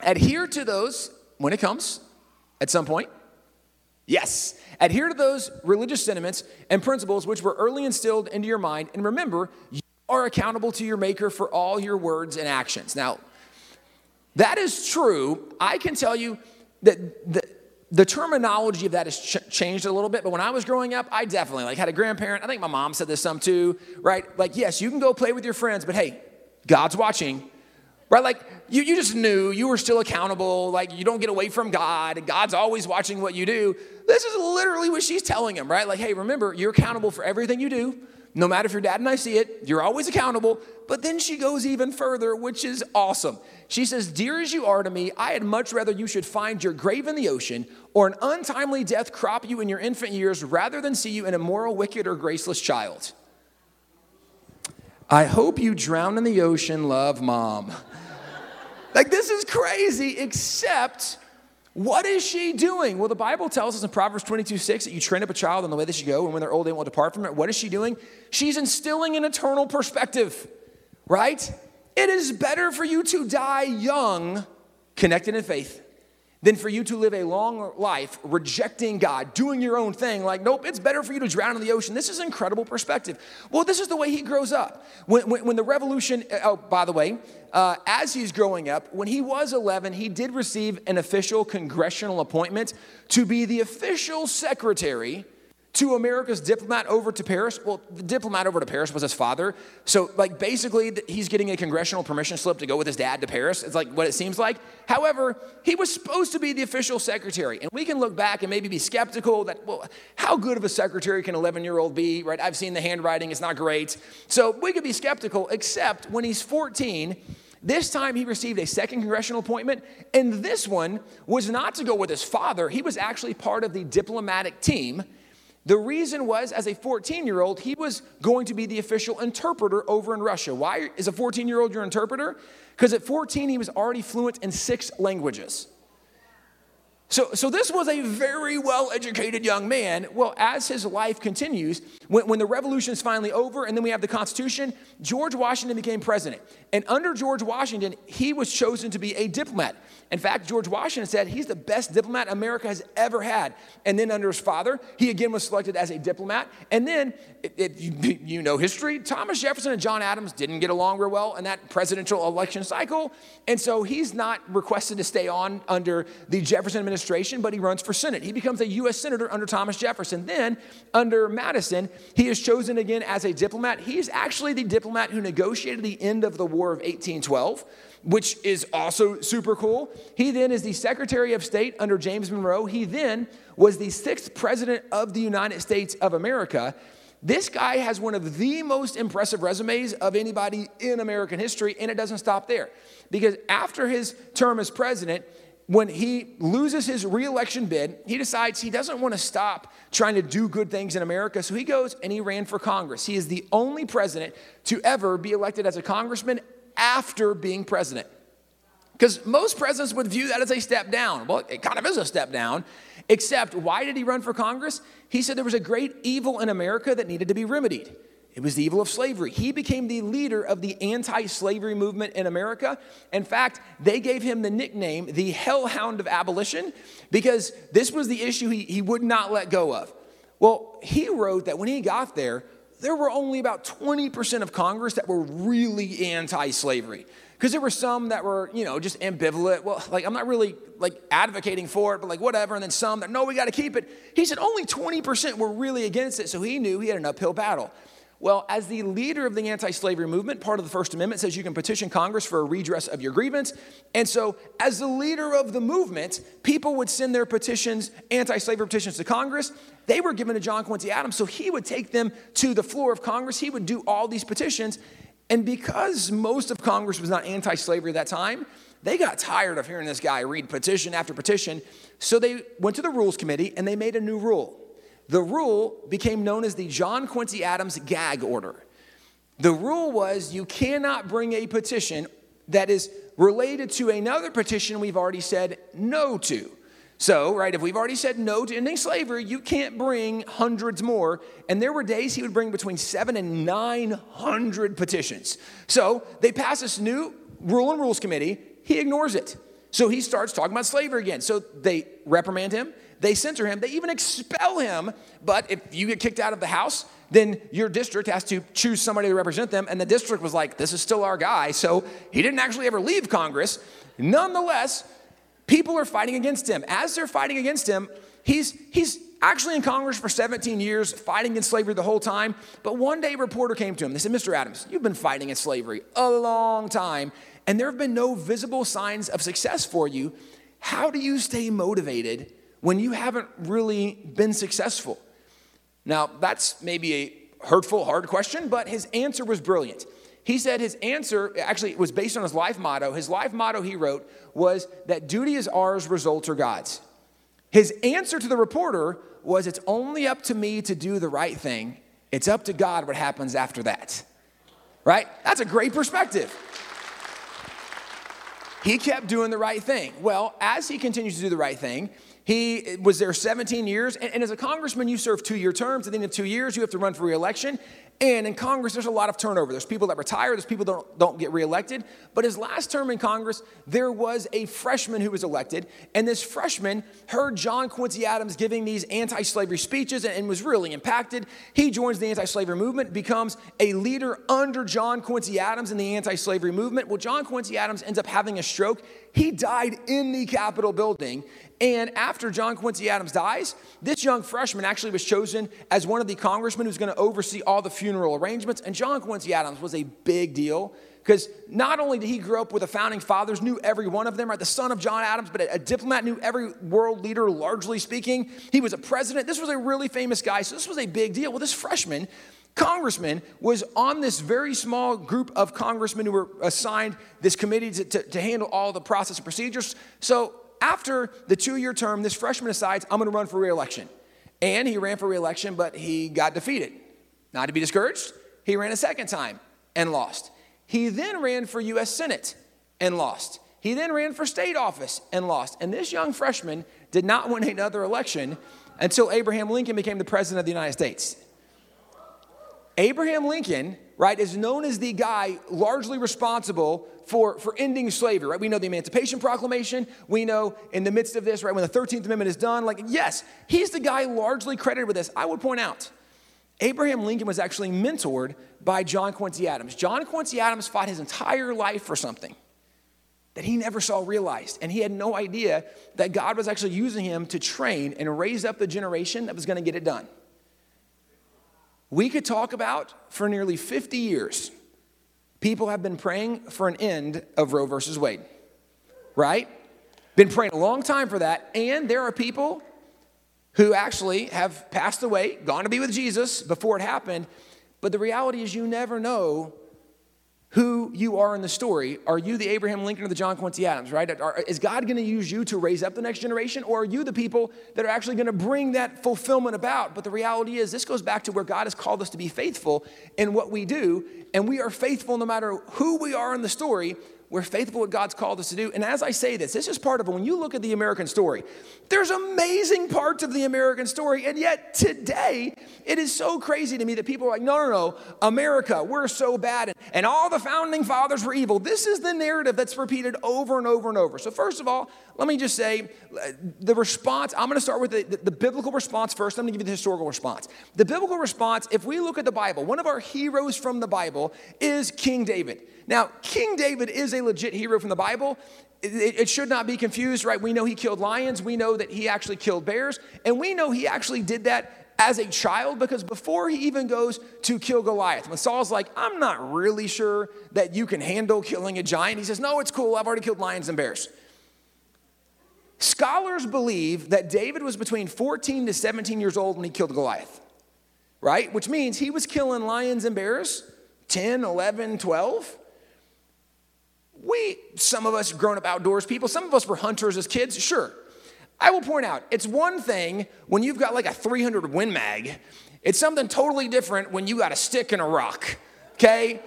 adhere to those when it comes at some point. Yes, adhere to those religious sentiments and principles which were early instilled into your mind. And remember, are accountable to your Maker for all your words and actions. Now, that is true. I can tell you that the, the terminology of that has ch- changed a little bit, but when I was growing up, I definitely like had a grandparent. I think my mom said this some too, right? Like, yes, you can go play with your friends, but hey, God's watching, right? Like, you, you just knew you were still accountable. Like, you don't get away from God. God's always watching what you do. This is literally what she's telling him, right? Like, hey, remember, you're accountable for everything you do no matter if your dad and I see it, you're always accountable. But then she goes even further, which is awesome. She says, Dear as you are to me, I had much rather you should find your grave in the ocean or an untimely death crop you in your infant years rather than see you an immoral, wicked, or graceless child. I hope you drown in the ocean, love mom. like, this is crazy, except what is she doing? Well, the Bible tells us in Proverbs 22 6 that you train up a child in the way they should go, and when they're old, they won't depart from it. What is she doing? She's instilling an eternal perspective, right? It is better for you to die young, connected in faith, than for you to live a long life rejecting God, doing your own thing. Like, nope, it's better for you to drown in the ocean. This is incredible perspective. Well, this is the way he grows up. When, when, when the revolution, oh, by the way, uh, as he's growing up, when he was 11, he did receive an official congressional appointment to be the official secretary to America's diplomat over to Paris. Well, the diplomat over to Paris was his father. So, like, basically, he's getting a congressional permission slip to go with his dad to Paris. It's like what it seems like. However, he was supposed to be the official secretary. And we can look back and maybe be skeptical that, well, how good of a secretary can an 11 year old be, right? I've seen the handwriting, it's not great. So, we could be skeptical, except when he's 14. This time he received a second congressional appointment, and this one was not to go with his father. He was actually part of the diplomatic team the reason was, as a 14 year old, he was going to be the official interpreter over in Russia. Why is a 14 year old your interpreter? Because at 14, he was already fluent in six languages. So, so this was a very well educated young man. Well, as his life continues, when, when the revolution is finally over and then we have the Constitution, George Washington became president. And under George Washington, he was chosen to be a diplomat. In fact, George Washington said he's the best diplomat America has ever had. And then under his father, he again was selected as a diplomat. And then, if you, you know history, Thomas Jefferson and John Adams didn't get along real well in that presidential election cycle. And so he's not requested to stay on under the Jefferson administration, but he runs for Senate. He becomes a U.S. Senator under Thomas Jefferson. Then, under Madison, he is chosen again as a diplomat. He's actually the diplomat who negotiated the end of the War of 1812 which is also super cool. He then is the Secretary of State under James Monroe. He then was the sixth president of the United States of America. This guy has one of the most impressive resumes of anybody in American history, and it doesn't stop there. Because after his term as president, when he loses his reelection bid, he decides he doesn't want to stop trying to do good things in America. So he goes and he ran for Congress. He is the only president to ever be elected as a congressman after being president. Because most presidents would view that as a step down. Well, it kind of is a step down, except why did he run for Congress? He said there was a great evil in America that needed to be remedied. It was the evil of slavery. He became the leader of the anti slavery movement in America. In fact, they gave him the nickname the Hellhound of Abolition because this was the issue he, he would not let go of. Well, he wrote that when he got there, there were only about 20% of Congress that were really anti slavery. Because there were some that were, you know, just ambivalent. Well, like, I'm not really like advocating for it, but like whatever. And then some that, no, we got to keep it. He said only 20% were really against it. So he knew he had an uphill battle. Well, as the leader of the anti slavery movement, part of the First Amendment says you can petition Congress for a redress of your grievance. And so, as the leader of the movement, people would send their petitions, anti slavery petitions to Congress. They were given to John Quincy Adams, so he would take them to the floor of Congress. He would do all these petitions. And because most of Congress was not anti slavery at that time, they got tired of hearing this guy read petition after petition. So they went to the Rules Committee and they made a new rule. The rule became known as the John Quincy Adams gag order. The rule was you cannot bring a petition that is related to another petition we've already said no to. So, right, if we've already said no to ending slavery, you can't bring hundreds more. And there were days he would bring between seven and 900 petitions. So they pass this new rule and rules committee. He ignores it. So he starts talking about slavery again. So they reprimand him. They censor him, they even expel him. But if you get kicked out of the house, then your district has to choose somebody to represent them. And the district was like, this is still our guy. So he didn't actually ever leave Congress. Nonetheless, people are fighting against him. As they're fighting against him, he's, he's actually in Congress for 17 years, fighting against slavery the whole time. But one day, a reporter came to him. They said, Mr. Adams, you've been fighting against slavery a long time, and there have been no visible signs of success for you. How do you stay motivated when you haven't really been successful? Now, that's maybe a hurtful, hard question, but his answer was brilliant. He said his answer actually was based on his life motto. His life motto he wrote was that duty is ours, results are God's. His answer to the reporter was it's only up to me to do the right thing. It's up to God what happens after that. Right? That's a great perspective. He kept doing the right thing. Well, as he continues to do the right thing, he was there 17 years. And, and as a congressman, you serve two year terms. At the end of two years, you have to run for reelection. And in Congress, there's a lot of turnover. There's people that retire, there's people that don't, don't get reelected. But his last term in Congress, there was a freshman who was elected. And this freshman heard John Quincy Adams giving these anti slavery speeches and, and was really impacted. He joins the anti slavery movement, becomes a leader under John Quincy Adams in the anti slavery movement. Well, John Quincy Adams ends up having a stroke. He died in the Capitol building. And after John Quincy Adams dies, this young freshman actually was chosen as one of the congressmen who's going to oversee all the funeral arrangements. And John Quincy Adams was a big deal because not only did he grow up with the founding fathers, knew every one of them, right? The son of John Adams, but a, diplomat knew every world leader, largely speaking. He was a president. This was a really famous guy, so this was a big deal. Well, this freshman congressman was on this very small group of congressmen who were assigned this committee to, to, to handle all the process and procedures. So after the two year term, this freshman decides, I'm going to run for reelection. And he ran for reelection, but he got defeated. Not to be discouraged, he ran a second time and lost. He then ran for US Senate and lost. He then ran for state office and lost. And this young freshman did not win another election until Abraham Lincoln became the president of the United States. Abraham Lincoln, right, is known as the guy largely responsible for, for ending slavery, right? We know the Emancipation Proclamation. We know in the midst of this, right, when the 13th Amendment is done, like, yes, he's the guy largely credited with this. I would point out, Abraham Lincoln was actually mentored by John Quincy Adams. John Quincy Adams fought his entire life for something that he never saw realized. And he had no idea that God was actually using him to train and raise up the generation that was going to get it done. We could talk about for nearly 50 years, people have been praying for an end of Roe versus Wade, right? Been praying a long time for that. And there are people who actually have passed away, gone to be with Jesus before it happened. But the reality is, you never know who you are in the story. Are you the Abraham Lincoln or the John Quincy Adams, right? Are, is God going to use you to raise up the next generation, or are you the people that are actually going to bring that fulfillment about? But the reality is, this goes back to where God has called us to be faithful in what we do, and we are faithful no matter who we are in the story we're faithful what God's called us to do. And as I say this, this is part of it. When you look at the American story, there's amazing parts of the American story. And yet today, it is so crazy to me that people are like, no, no, no, America, we're so bad. And, and all the founding fathers were evil. This is the narrative that's repeated over and over and over. So, first of all, let me just say uh, the response, I'm going to start with the, the, the biblical response first. I'm going to give you the historical response. The biblical response, if we look at the Bible, one of our heroes from the Bible is King David. Now, King David is a legit hero from the Bible. It, it, should not be confused, right? We know he killed lions, we know that he actually killed bears, and we know he actually did that as a child because before he even goes to kill Goliath, when Saul's like, I'm not really sure that you can handle killing a giant, he says, No, it's cool, I've already killed lions and bears. Scholars believe that David was between 14 to 17 years old when he killed Goliath, right? Which means he was killing lions and bears 10, 11, 12 we, some of us grown up outdoors people, some of us were hunters as kids, sure. I will point out, it's one thing when you've got like a 300 Win Mag. It's something totally different when you got a stick and a rock, okay?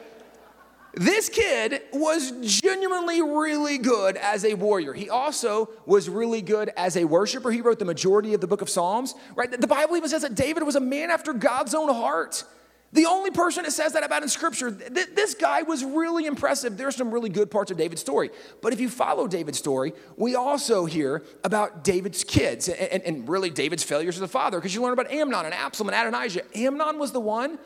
This kid was genuinely really good as a warrior. He also was really good as a worshiper. He wrote the majority of the book of Psalms, right? The Bible even says that David was a man after God's own heart. The only person that says that about in scripture, th- this guy was really impressive. There's some really good parts of David's story. But if you follow David's story, we also hear about David's kids and, and, and really David's failures as a father because you learn about Amnon and Absalom and Adonijah. Amnon was the one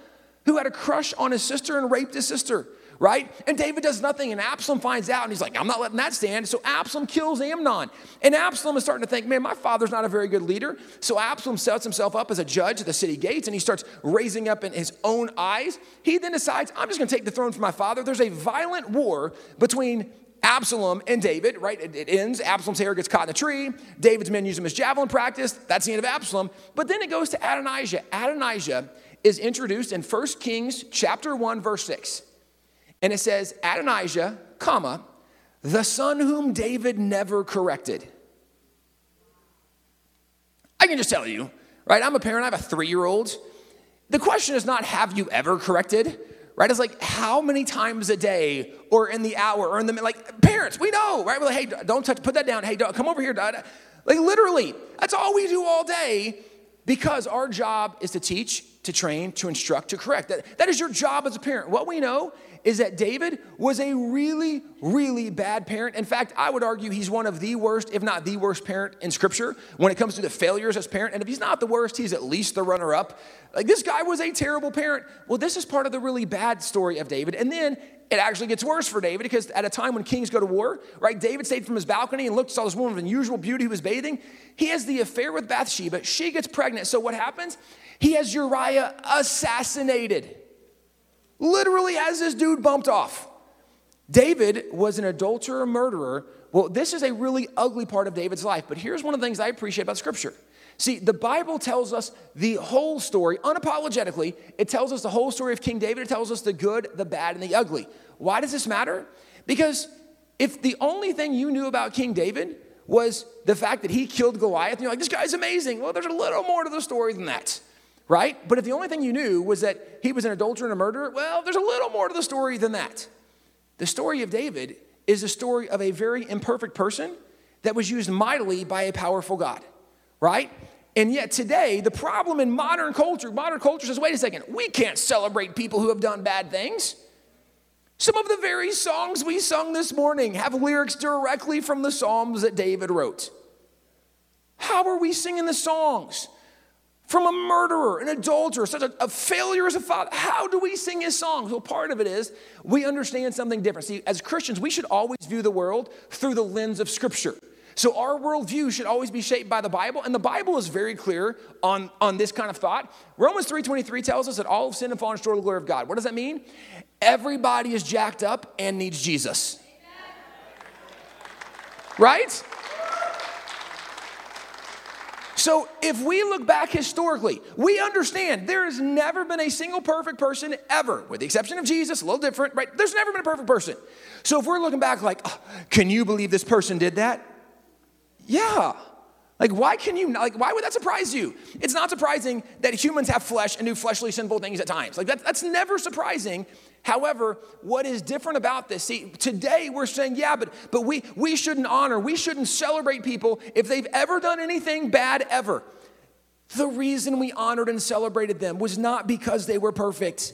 who had a crush on his sister and raped his sister right? And David does nothing, and Absalom finds out, and he's like, I'm not letting that stand. So Absalom kills Amnon. And Absalom is starting to think, man, my father's not a very good leader. So Absalom sets himself up as a judge at the city gates, and he starts raising up in his own eyes. He then decides, I'm just gonna take the throne from my father. There's a violent war between Absalom and David, right? It, it, ends. Absalom's hair gets caught in a tree. David's men use him as javelin practice. That's the end of Absalom. But then it goes to Adonijah. Adonijah is introduced in 1 Kings chapter 1, verse 6. And it says, Adonijah, comma, the son whom David never corrected. I can just tell you, right? I'm a parent, I have a three year old. The question is not, have you ever corrected? Right? It's like, how many times a day or in the hour or in the, like, parents, we know, right? We're like, hey, don't touch, put that down. Hey, don't, come over here. Like, literally, that's all we do all day because our job is to teach, to train, to instruct, to correct. That, that is your job as a parent. What we know is that David was a really, really bad parent. In fact, I would argue he's one of the worst, if not the worst parent in Scripture when it comes to the failures as parent. And if he's not the worst, he's at least the runner up. Like this guy was a terrible parent. Well, this is part of the really bad story of David. And then it actually gets worse for David because at a time when kings go to war, right, David stayed from his balcony and looked, saw this woman of unusual beauty who was bathing. He has the affair with Bathsheba. She gets pregnant. So what happens? He has Uriah assassinated. Literally has this dude bumped off. David was an adulterer, murderer. Well, this is a really ugly part of David's life, but here's one of the things I appreciate about Scripture. See, the Bible tells us the whole story, unapologetically. It tells us the whole story of King David. It tells us the good, the bad, and the ugly. Why does this matter? Because if the only thing you knew about King David was the fact that he killed Goliath, and you're like, this guy's amazing. Well, there's a little more to the story than that, right? But if the only thing you knew was that he was an adulterer and a murderer, well, there's a little more to the story than that. The story of David is the story of a very imperfect person that was used mightily by a powerful God right? And yet today, the problem in modern culture, modern culture says, wait a second, we can't celebrate people who have done bad things. Some of the very songs we sung this morning have lyrics directly from the Psalms that David wrote. How are we singing the songs? From a murderer, an adulterer, such a, a, failure as a father. How do we sing his songs? Well, part of it is we understand something different. See, as Christians, we should always view the world through the lens of Scripture. So our worldview should always be shaped by the Bible, and the Bible is very clear on, on this kind of thought. Romans 3.23 tells us that all have sinned and fallen short of the glory of God. What does that mean? Everybody is jacked up and needs Jesus. Right? So, if we look back historically, we understand there has never been a single perfect person ever, with the exception of Jesus, a little different, right? There's never been a perfect person. So, if we're looking back like, oh, can you believe this person did that? Yeah. Like, why can you, like, why would that surprise you? It's not surprising that humans have flesh and do fleshly, sinful things at times. Like, that, that's never surprising. However, what is different about this, see, today we're saying, yeah, but, but we, we shouldn't honor, we shouldn't celebrate people if they've ever done anything bad ever. The reason we honored and celebrated them was not because they were perfect.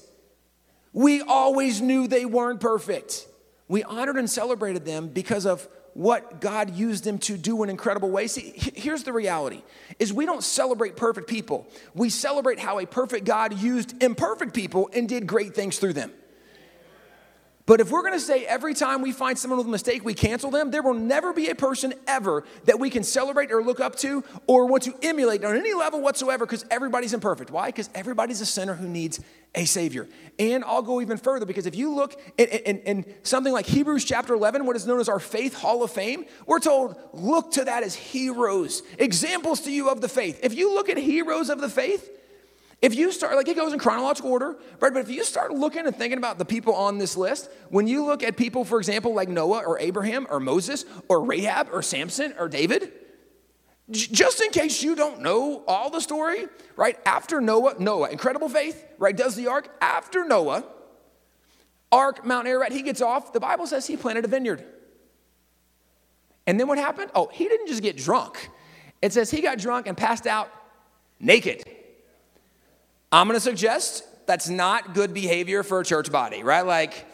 We always knew they weren't perfect. We honored and celebrated them because of what God used them to do in incredible ways. See, here's the reality is we don't celebrate perfect people. We celebrate how a perfect God used imperfect people and did great things through them. But if we're going to say every time we find someone with a mistake, we cancel them, there will never be a person ever that we can celebrate or look up to or want to emulate on any level whatsoever because everybody's imperfect. Why? Because everybody's a sinner who needs a Savior. And I'll go even further because if you look in, in, in something like Hebrews chapter 11, what is known as our Faith Hall of Fame, we're told, look to that as heroes, examples to you of the faith. If you look at heroes of the faith, if you start, like it goes in chronological order, right? But if you start looking and thinking about the people on this list, when you look at people, for example, like Noah or Abraham or Moses or Rahab or Samson or David, just in case you don't know all the story, right? After Noah, Noah, incredible faith, right? Does the ark. After Noah, ark, Mount Ararat, he gets off. The Bible says he planted a vineyard. And then what happened? Oh, he didn't just get drunk. It says he got drunk and passed out naked. I'm gonna suggest that's not good behavior for a church body, right? Like,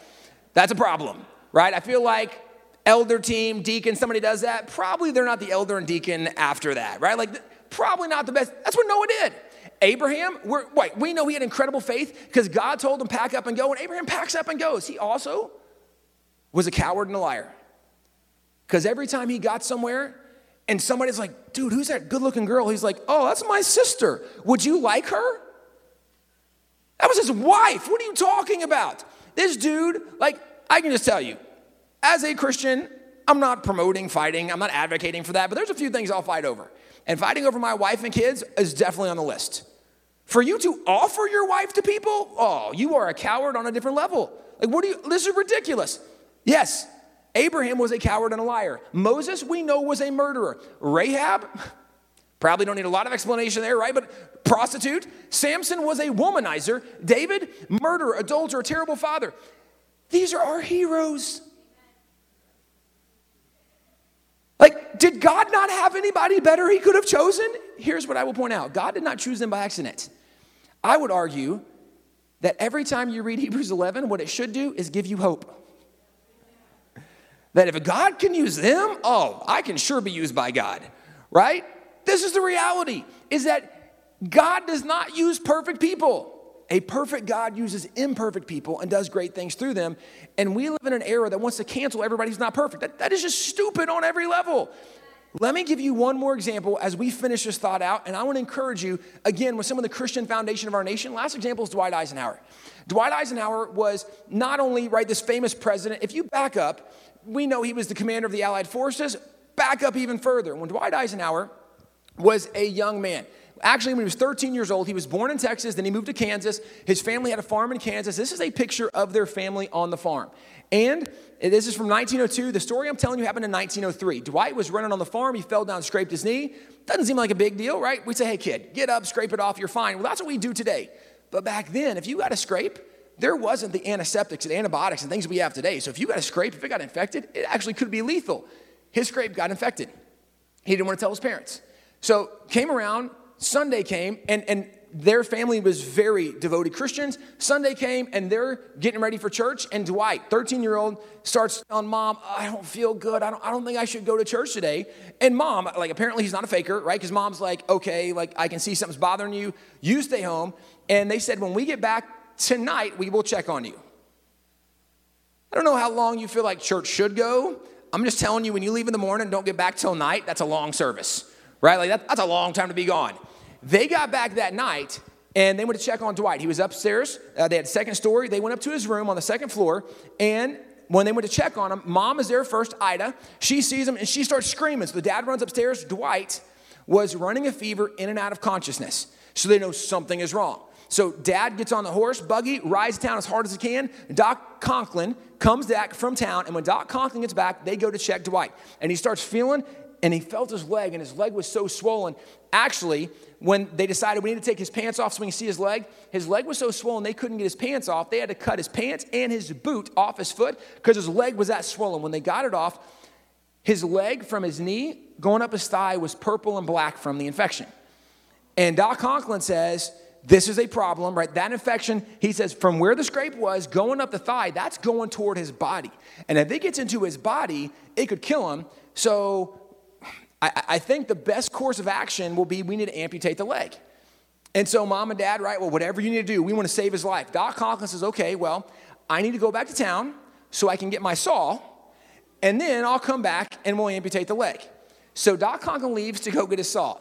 that's a problem, right? I feel like elder team, deacon, somebody does that, probably they're not the elder and deacon after that, right? Like, probably not the best. That's what Noah did. Abraham, we're, wait, we know he had incredible faith because God told him pack up and go, and Abraham packs up and goes. He also was a coward and a liar. Because every time he got somewhere and somebody's like, dude, who's that good looking girl? He's like, oh, that's my sister. Would you like her? That was his wife. What are you talking about? This dude, like, I can just tell you, as a Christian, I'm not promoting fighting, I'm not advocating for that, but there's a few things I'll fight over. And fighting over my wife and kids is definitely on the list. For you to offer your wife to people, oh, you are a coward on a different level. Like, what do you, this is ridiculous. Yes, Abraham was a coward and a liar. Moses, we know, was a murderer. Rahab, Probably don't need a lot of explanation there, right? But prostitute. Samson was a womanizer. David, murderer, adulterer, terrible father. These are our heroes. Like, did God not have anybody better he could have chosen? Here's what I will point out God did not choose them by accident. I would argue that every time you read Hebrews 11, what it should do is give you hope. That if God can use them, oh, I can sure be used by God, right? This is the reality is that God does not use perfect people. A perfect God uses imperfect people and does great things through them. And we live in an era that wants to cancel everybody who's not perfect. That, that is just stupid on every level. Let me give you one more example as we finish this thought out. And I want to encourage you, again, with some of the Christian foundation of our nation. Last example is Dwight Eisenhower. Dwight Eisenhower was not only, right, this famous president, if you back up, we know he was the commander of the Allied forces. Back up even further. When Dwight Eisenhower was a young man, actually, when he was 13 years old, he was born in Texas, then he moved to Kansas. His family had a farm in Kansas. This is a picture of their family on the farm. And this is from 1902. The story I'm telling you happened in 1903. Dwight was running on the farm. He fell down, scraped his knee. Doesn't seem like a big deal, right? We say, hey, kid, get up, scrape it off, you're fine. Well, that's what we do today. But back then, if you got a scrape, there wasn't the antiseptics and antibiotics and things we have today. So if you got a scrape, if it got infected, it actually could be lethal. His scrape got infected. He didn't want to tell his parents. So came around, Sunday came, and, and their family was very devoted Christians. Sunday came and they're getting ready for church. And Dwight, 13 year old, starts telling mom, I don't feel good. I don't, I don't think I should go to church today. And mom, like, apparently he's not a faker, right? Because mom's like, okay, like, I can see something's bothering you. You stay home. And they said, when we get back tonight, we will check on you. I don't know how long you feel like church should go. I'm just telling you, when you leave in the morning, don't get back till night. That's a long service, right? Like, that, that's a long time to be gone. They got back that night and they went to check on Dwight. He was upstairs. Uh, they had second story. They went up to his room on the second floor. And when they went to check on him, mom is there first, Ida. She sees him and she starts screaming. So the dad runs upstairs. Dwight was running a fever in and out of consciousness. So they know something is wrong. So dad gets on the horse, buggy, rides town as hard as he can. Doc Conklin comes back from town, and when Doc Conklin gets back, they go to check Dwight. And he starts feeling, and he felt his leg, and his leg was so swollen. Actually, when they decided we need to take his pants off so we can see his leg, his leg was so swollen they couldn't get his pants off. They had to cut his pants and his boot off his foot because his leg was that swollen. When they got it off, his leg from his knee going up his thigh was purple and black from the infection. And Doc Conklin says, this is a problem, right? That infection, he says, from where the scrape was going up the thigh, that's going toward his body. And if it gets into his body, it could kill him. So I, I think the best course of action will be we need to amputate the leg. And so mom and dad, right, well, whatever you need to do, we want to save his life. Doc Conklin says, okay, well, I need to go back to town so I can get my saw, and then I'll come back and we'll amputate the leg. So Doc Conklin leaves to go get his saw.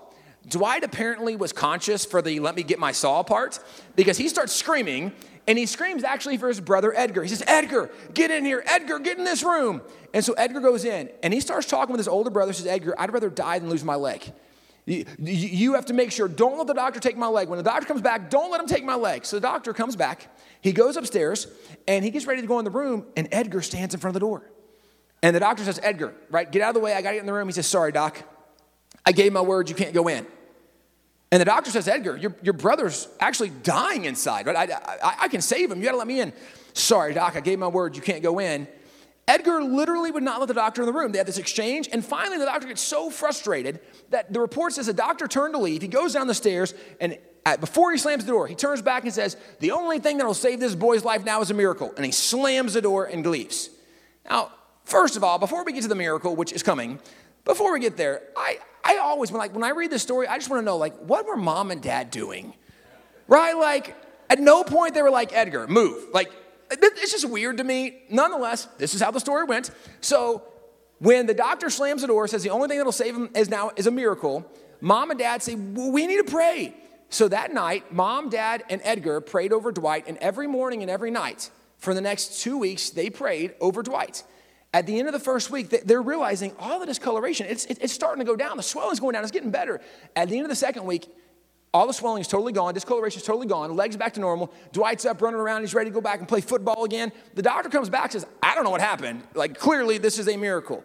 Dwight apparently was conscious for the let me get my saw part because he starts screaming and he screams actually for his brother Edgar. He says, Edgar, get in here. Edgar, get in this room. And so Edgar goes in and he starts talking with his older brother. He says, Edgar, I'd rather die than lose my leg. You, have to make sure, don't let the doctor take my leg. When the doctor comes back, don't let him take my leg. So the doctor comes back. He goes upstairs and he gets ready to go in the room, and Edgar stands in front of the door. And the doctor says, Edgar, right, get out of the way. I got to get in the room. He says, Sorry, doc. I gave my word. You can't go in. And the doctor says, Edgar, your, your brother's actually dying inside, right? I, I, I can save him. You got to let me in. Sorry, doc, I gave my word. You can't go in. Edgar literally would not let the doctor in the room. They had this exchange, and finally the doctor gets so frustrated that the report says the doctor turned to leave. He goes down the stairs, and at, before he slams the door, he turns back and says, The only thing that will save this boy's life now is a miracle. And he slams the door and leaves. Now, first of all, before we get to the miracle, which is coming, before we get there, I, I always, when, like, when I read this story, I just want to know, like, what were mom and dad doing? Right? Like, at no point they were like, Edgar, move. Like, it's just weird to me. Nonetheless, this is how the story went. So, when the doctor slams the door, says the only thing that'll save him is now is a miracle, mom and dad say, well, we need to pray. So that night, mom, dad, and Edgar prayed over Dwight, and every morning and every night for the next two weeks, they prayed over Dwight. At the end of the first week, they're realizing all the discoloration, it's, it's starting to go down. The swelling's going down, it's getting better. At the end of the second week, all the swelling is totally gone, discoloration is totally gone, legs back to normal. Dwight's up running around, he's ready to go back and play football again. The doctor comes back says, I don't know what happened. Like, clearly, this is a miracle.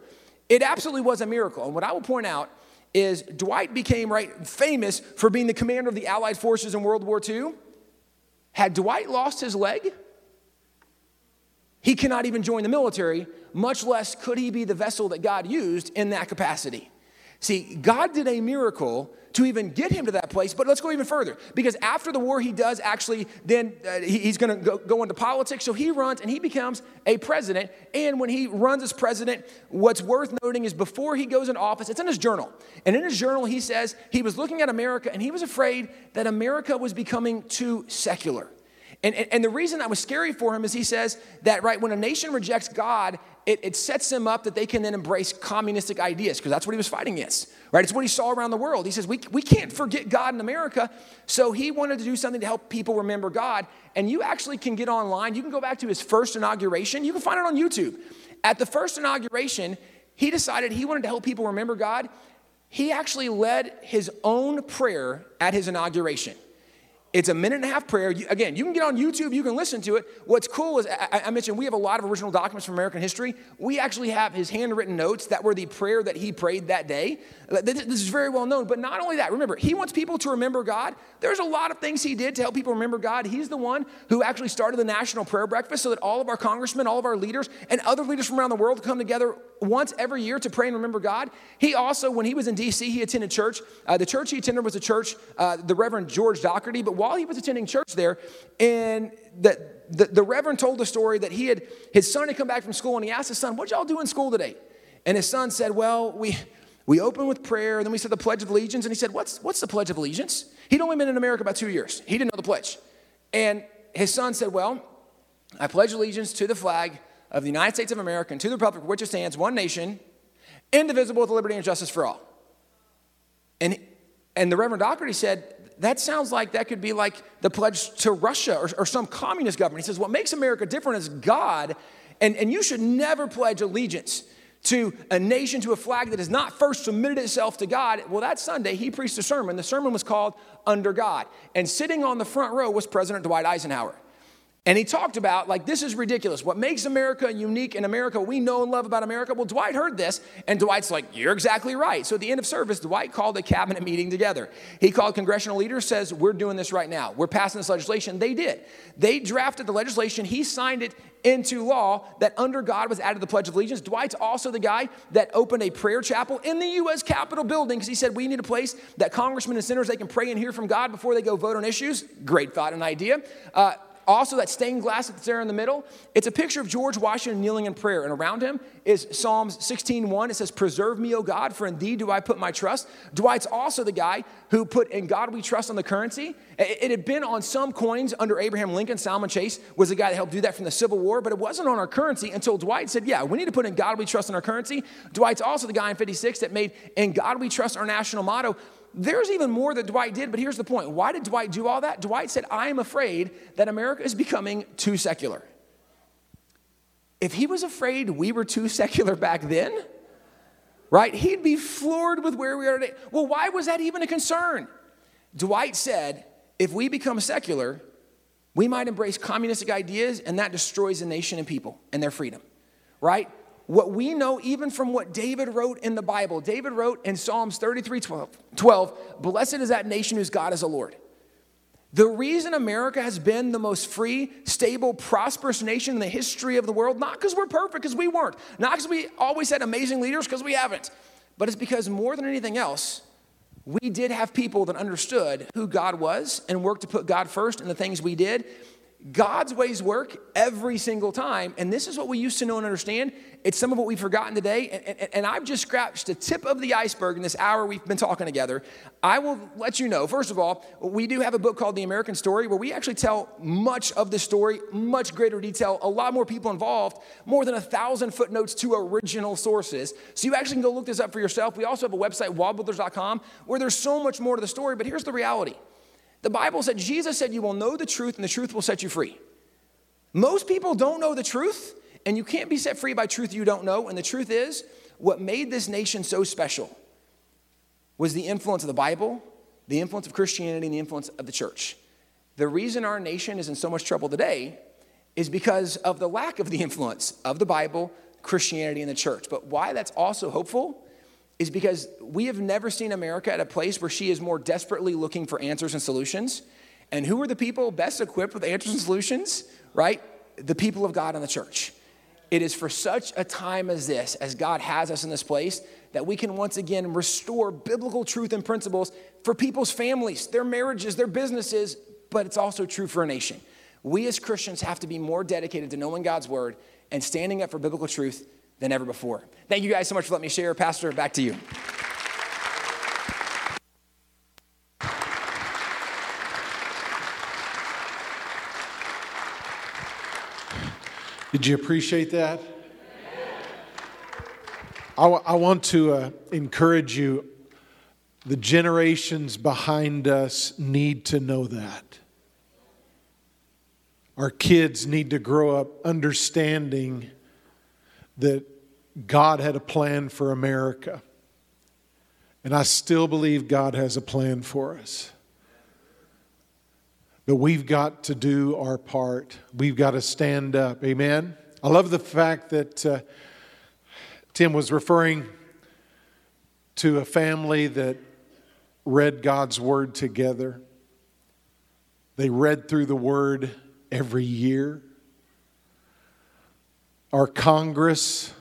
It absolutely was a miracle. And what I will point out is Dwight became right famous for being the commander of the Allied forces in World War II. Had Dwight lost his leg, he cannot even join the military, much less could he be the vessel that God used in that capacity. See, God did a miracle to even get him to that place. But let's go even further because after the war, he does actually then uh, he, he's to go, go into politics. So he runs and he becomes a president. And when he runs as president, what's worth noting is before he goes into office, it's in his journal. And in his journal, he says he was looking at America and he was afraid that America was becoming too secular. And, and, and, the reason that was scary for him is he says that, right, when a nation rejects God, it, it sets them up that they can then embrace communistic ideas, because that's what he was fighting against, right? It's what he saw around the world. He says, we, we can't forget God in America. So he wanted to do something to help people remember God. And you actually can get online. You can go back to his first inauguration. You can find it on YouTube. At the first inauguration, he decided he wanted to help people remember God. He actually led his own prayer at his inauguration. It's a minute and a half prayer. You, again, you can get on YouTube, you can listen to it. What's cool is, I, I, mentioned we have a lot of original documents from American history. We actually have his handwritten notes that were the prayer that he prayed that day. This is very well known. But not only that, remember, he wants people to remember God. There's a lot of things he did to help people remember God. He's the one who actually started the National Prayer Breakfast so that all of our congressmen, all of our leaders, and other leaders from around the world come together once every year to pray and remember God. He also, when he was in D.C., he attended church. Uh, the church he attended was a church, uh, the Reverend George Docherty. But while he was attending church there, and the, the, the Reverend told the story that he had, his son had come back from school and he asked his son, What y'all do in school today? And his son said, Well, we, we opened with prayer, and then we said the Pledge of Allegiance. And he said, What's, what's the Pledge of Allegiance? He'd only been in America about two years. He didn't know the pledge. And his son said, Well, I pledge allegiance to the flag of the United States of America and to the republic for which it stands, one nation, indivisible with liberty and justice for all. And, and the Reverend Docherty said, that sounds like that could be like the pledge to Russia or, or some communist government. He says, what makes America different is God, and, and you should never pledge allegiance to a nation, to a flag that has not first submitted itself to God. Well, that Sunday, he preached a sermon. The sermon was called Under God. And sitting on the front row was President Dwight Eisenhower. And he talked about, like, this is ridiculous. What makes America unique in America, we know and love about America? Well, Dwight heard this, and Dwight's like, you're exactly right. So at the end of service, Dwight called a cabinet meeting together. He called congressional leaders, says, we're doing this right now. We're passing this legislation. They did. They drafted the legislation. He signed it into law that under God was added the Pledge of Allegiance. Dwight's also the guy that opened a prayer chapel in the U.S. Capitol building because he said, we need a place that congressmen and senators, they can pray and hear from God before they go vote on issues. Great thought and idea. Uh, also that stained glass that's there in the middle, it's a picture of George Washington kneeling in prayer. And around him is Psalms 16:1. It says, Preserve me, O God, for in thee do I put my trust. Dwight's also the guy who put in God we trust on the currency. It had been on some coins under Abraham Lincoln. Salmon Chase was the guy that helped do that from the Civil War, but it wasn't on our currency until Dwight said, Yeah, we need to put in God we trust on our currency. Dwight's also the guy in 56 that made in God we trust our national motto. There's even more that Dwight did, but here's the point. Why did Dwight do all that? Dwight said, I am afraid that America is becoming too secular. If he was afraid we were too secular back then, right, he'd be floored with where we are today. Well, why was that even a concern? Dwight said, if we become secular, we might embrace communistic ideas, and that destroys a nation and people and their freedom, right? What we know even from what David wrote in the Bible. David wrote in Psalms 33 12, 12 Blessed is that nation whose God is a Lord. The reason America has been the most free, stable, prosperous nation in the history of the world, not because we're perfect, because we weren't, not because we always had amazing leaders, because we haven't, but it's because more than anything else, we did have people that understood who God was and worked to put God first in the things we did. God's ways work every single time. And this is what we used to know and understand. It's some of what we've forgotten today. And, and, and, I've just scratched the tip of the iceberg in this hour we've been talking together. I will let you know, first of all, we do have a book called The American Story where we actually tell much of the story, much greater detail, a lot more people involved, more than a thousand footnotes to original sources. So you actually can go look this up for yourself. We also have a website, wallbuilders.com, where there's so much more to the story. But here's the reality the Bible said, Jesus said, You will know the truth, and the truth will set you free. Most people don't know the truth, and you can't be set free by truth you don't know. And the truth is, what made this nation so special was the influence of the Bible, the influence of Christianity, and the influence of the church. The reason our nation is in so much trouble today is because of the lack of the influence of the Bible, Christianity, and the church. But why that's also hopeful is because we have never seen America at a place where she is more desperately looking for answers and solutions. And who are the people best equipped with answers and solutions? Right? The people of God and the church. It is for such a time as this, as God has us in this place, that we can once again restore biblical truth and principles for people's families, their marriages, their businesses, but it's also true for a nation. We as Christians have to be more dedicated to knowing God's word and standing up for biblical truth than ever before. Thank you guys so much for letting me share. Pastor, back to you. Did you appreciate that? I, w- I want to uh, encourage you. The generations behind us need to know that. Our kids need to grow up understanding that God had a plan for America. And I still believe God has a plan for us. But we've got to do our part. We've got to stand up. Amen. I love the fact that uh, Tim was referring to a family that read God's Word together. They read through the Word every year. Our Congress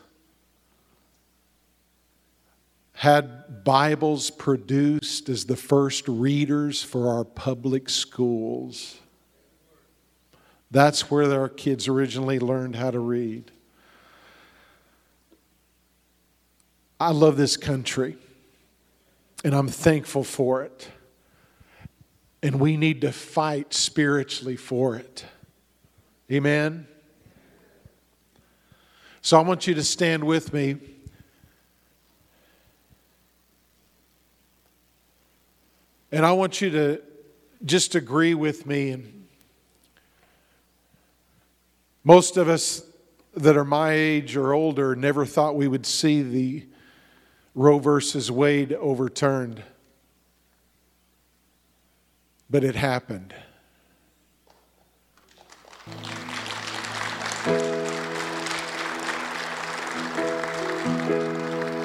had Bibles produced as the first readers for our public schools. That's where our kids originally learned how to read. I love this country, and I'm thankful for it. And we need to fight spiritually for it. Amen. So I want you to stand with me. And I want you to just agree with me. Most of us that are my age or older never thought we would see the Roe versus Wade overturned. But it happened.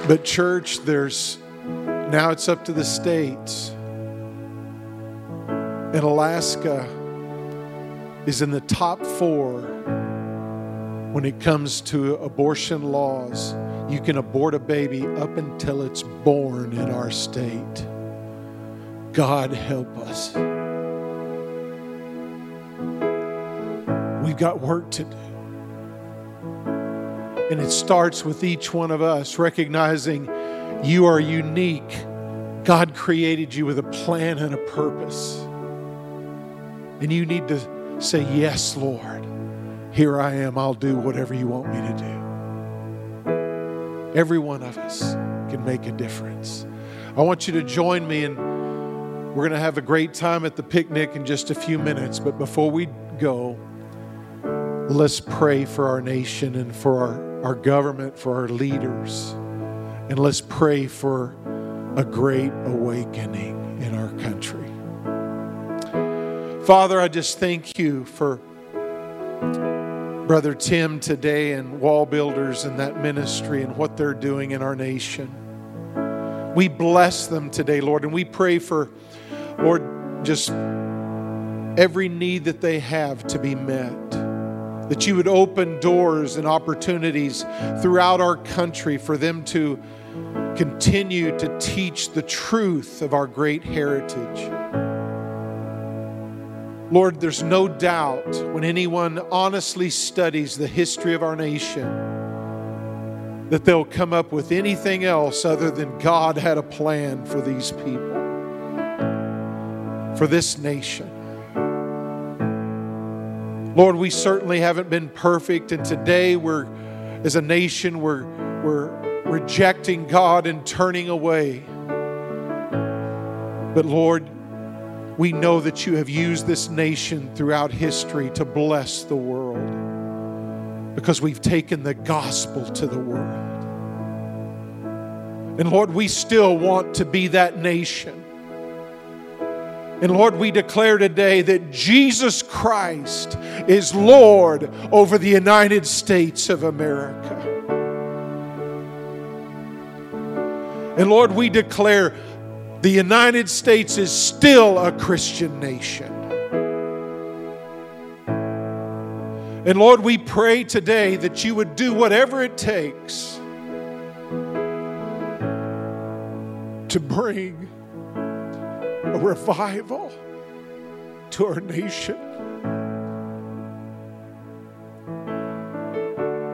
But, church, there's now it's up to the states. And Alaska is in the top four when it comes to abortion laws. You can abort a baby up until it's born in our state. God help us. We've got work to do. And it starts with each one of us recognizing you are unique. God created you with a plan and a purpose. And you need to say, Yes, Lord, here I am. I'll do whatever you want me to do. Every one of us can make a difference. I want you to join me, and we're going to have a great time at the picnic in just a few minutes. But before we go, let's pray for our nation and for our, our government, for our leaders. And let's pray for a great awakening in our country. Father, I just thank you for Brother Tim today and WallBuilders and that ministry and what they're doing in our nation. We bless them today, Lord, and we pray for, Lord, just every need that they have to be met. That you would open doors and opportunities throughout our country for them to continue to teach the truth of our great heritage. Lord, there's no doubt when anyone honestly studies the history of our nation that they'll come up with anything else other than God had a plan for these people, for this nation. Lord, we certainly haven't been perfect, and today we're, as a nation, we're, we're rejecting God and turning away. But Lord, we know that you have used this nation throughout history to bless the world because we've taken the gospel to the world. And Lord, we still want to be that nation. And Lord, we declare today that Jesus Christ is Lord over the United States of America. And Lord, we declare the United States is still a Christian nation. And Lord, we pray today that you would do whatever it takes to bring a revival to our nation.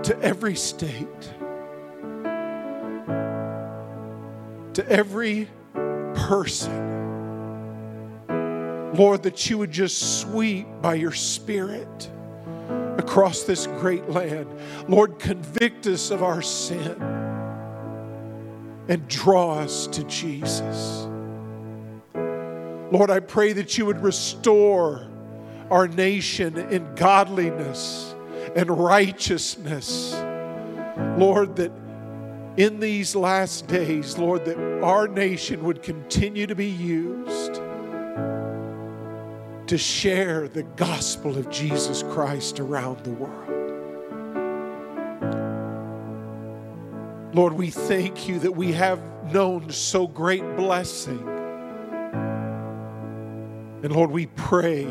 To every state, to every person. Lord, that you would just sweep by your Spirit across this great land. Lord, convict us of our sin and draw us to Jesus. Lord, I pray that you would restore our nation in godliness and righteousness. Lord, that in these last days, Lord, that our nation would continue to be used to share the gospel of Jesus Christ around the world. Lord, we thank you that we have known so great blessing. And Lord, we pray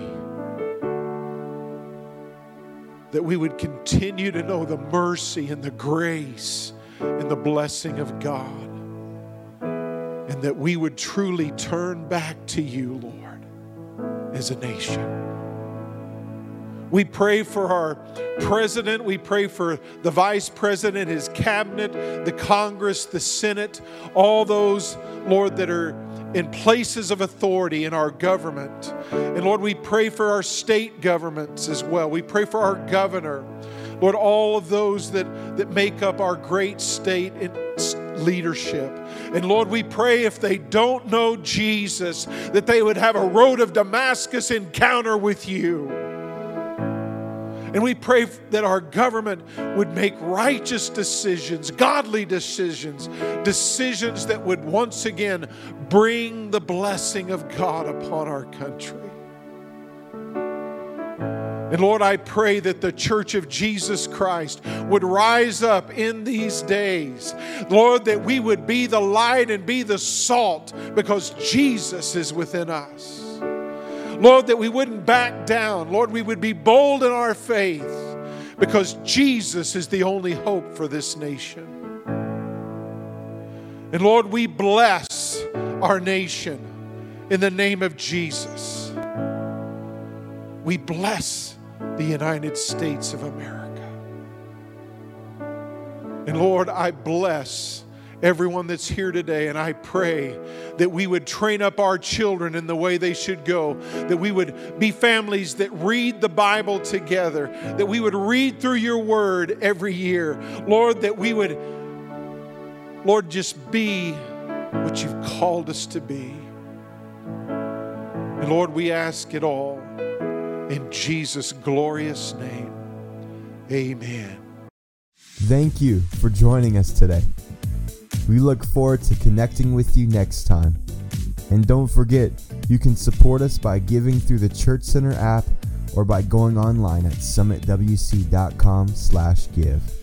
that we would continue to know the mercy and the grace and the blessing of God. And that we would truly turn back to you, Lord, as a nation. We pray for our president. We pray for the vice president, his cabinet, the Congress, the Senate, all those, Lord, that are in places of authority in our government. And Lord, we pray for our state governments as well. We pray for our governor. Lord, all of those that, that make up our great state and leadership. And Lord, we pray if they don't know Jesus, that they would have a road of Damascus encounter with you. And we pray that our government would make righteous decisions, godly decisions, decisions that would once again bring the blessing of God upon our country. And Lord, I pray that the church of Jesus Christ would rise up in these days. Lord, that we would be the light and be the salt because Jesus is within us. Lord, that we wouldn't back down. Lord, we would be bold in our faith because Jesus is the only hope for this nation. And Lord, we bless our nation in the name of Jesus. We bless the United States of America. And Lord, I bless everyone that's here today. And I pray that we would train up our children in the way they should go, that we would be families that read the Bible together, that we would read through your word every year. Lord, that we would, Lord, just be what you've called us to be. And Lord, we ask it all in Jesus' glorious name. Amen. Thank you for joining us today. We look forward to connecting with you next time. And don't forget, you can support us by giving through the Church Center app or by going online at summitwc.com/give.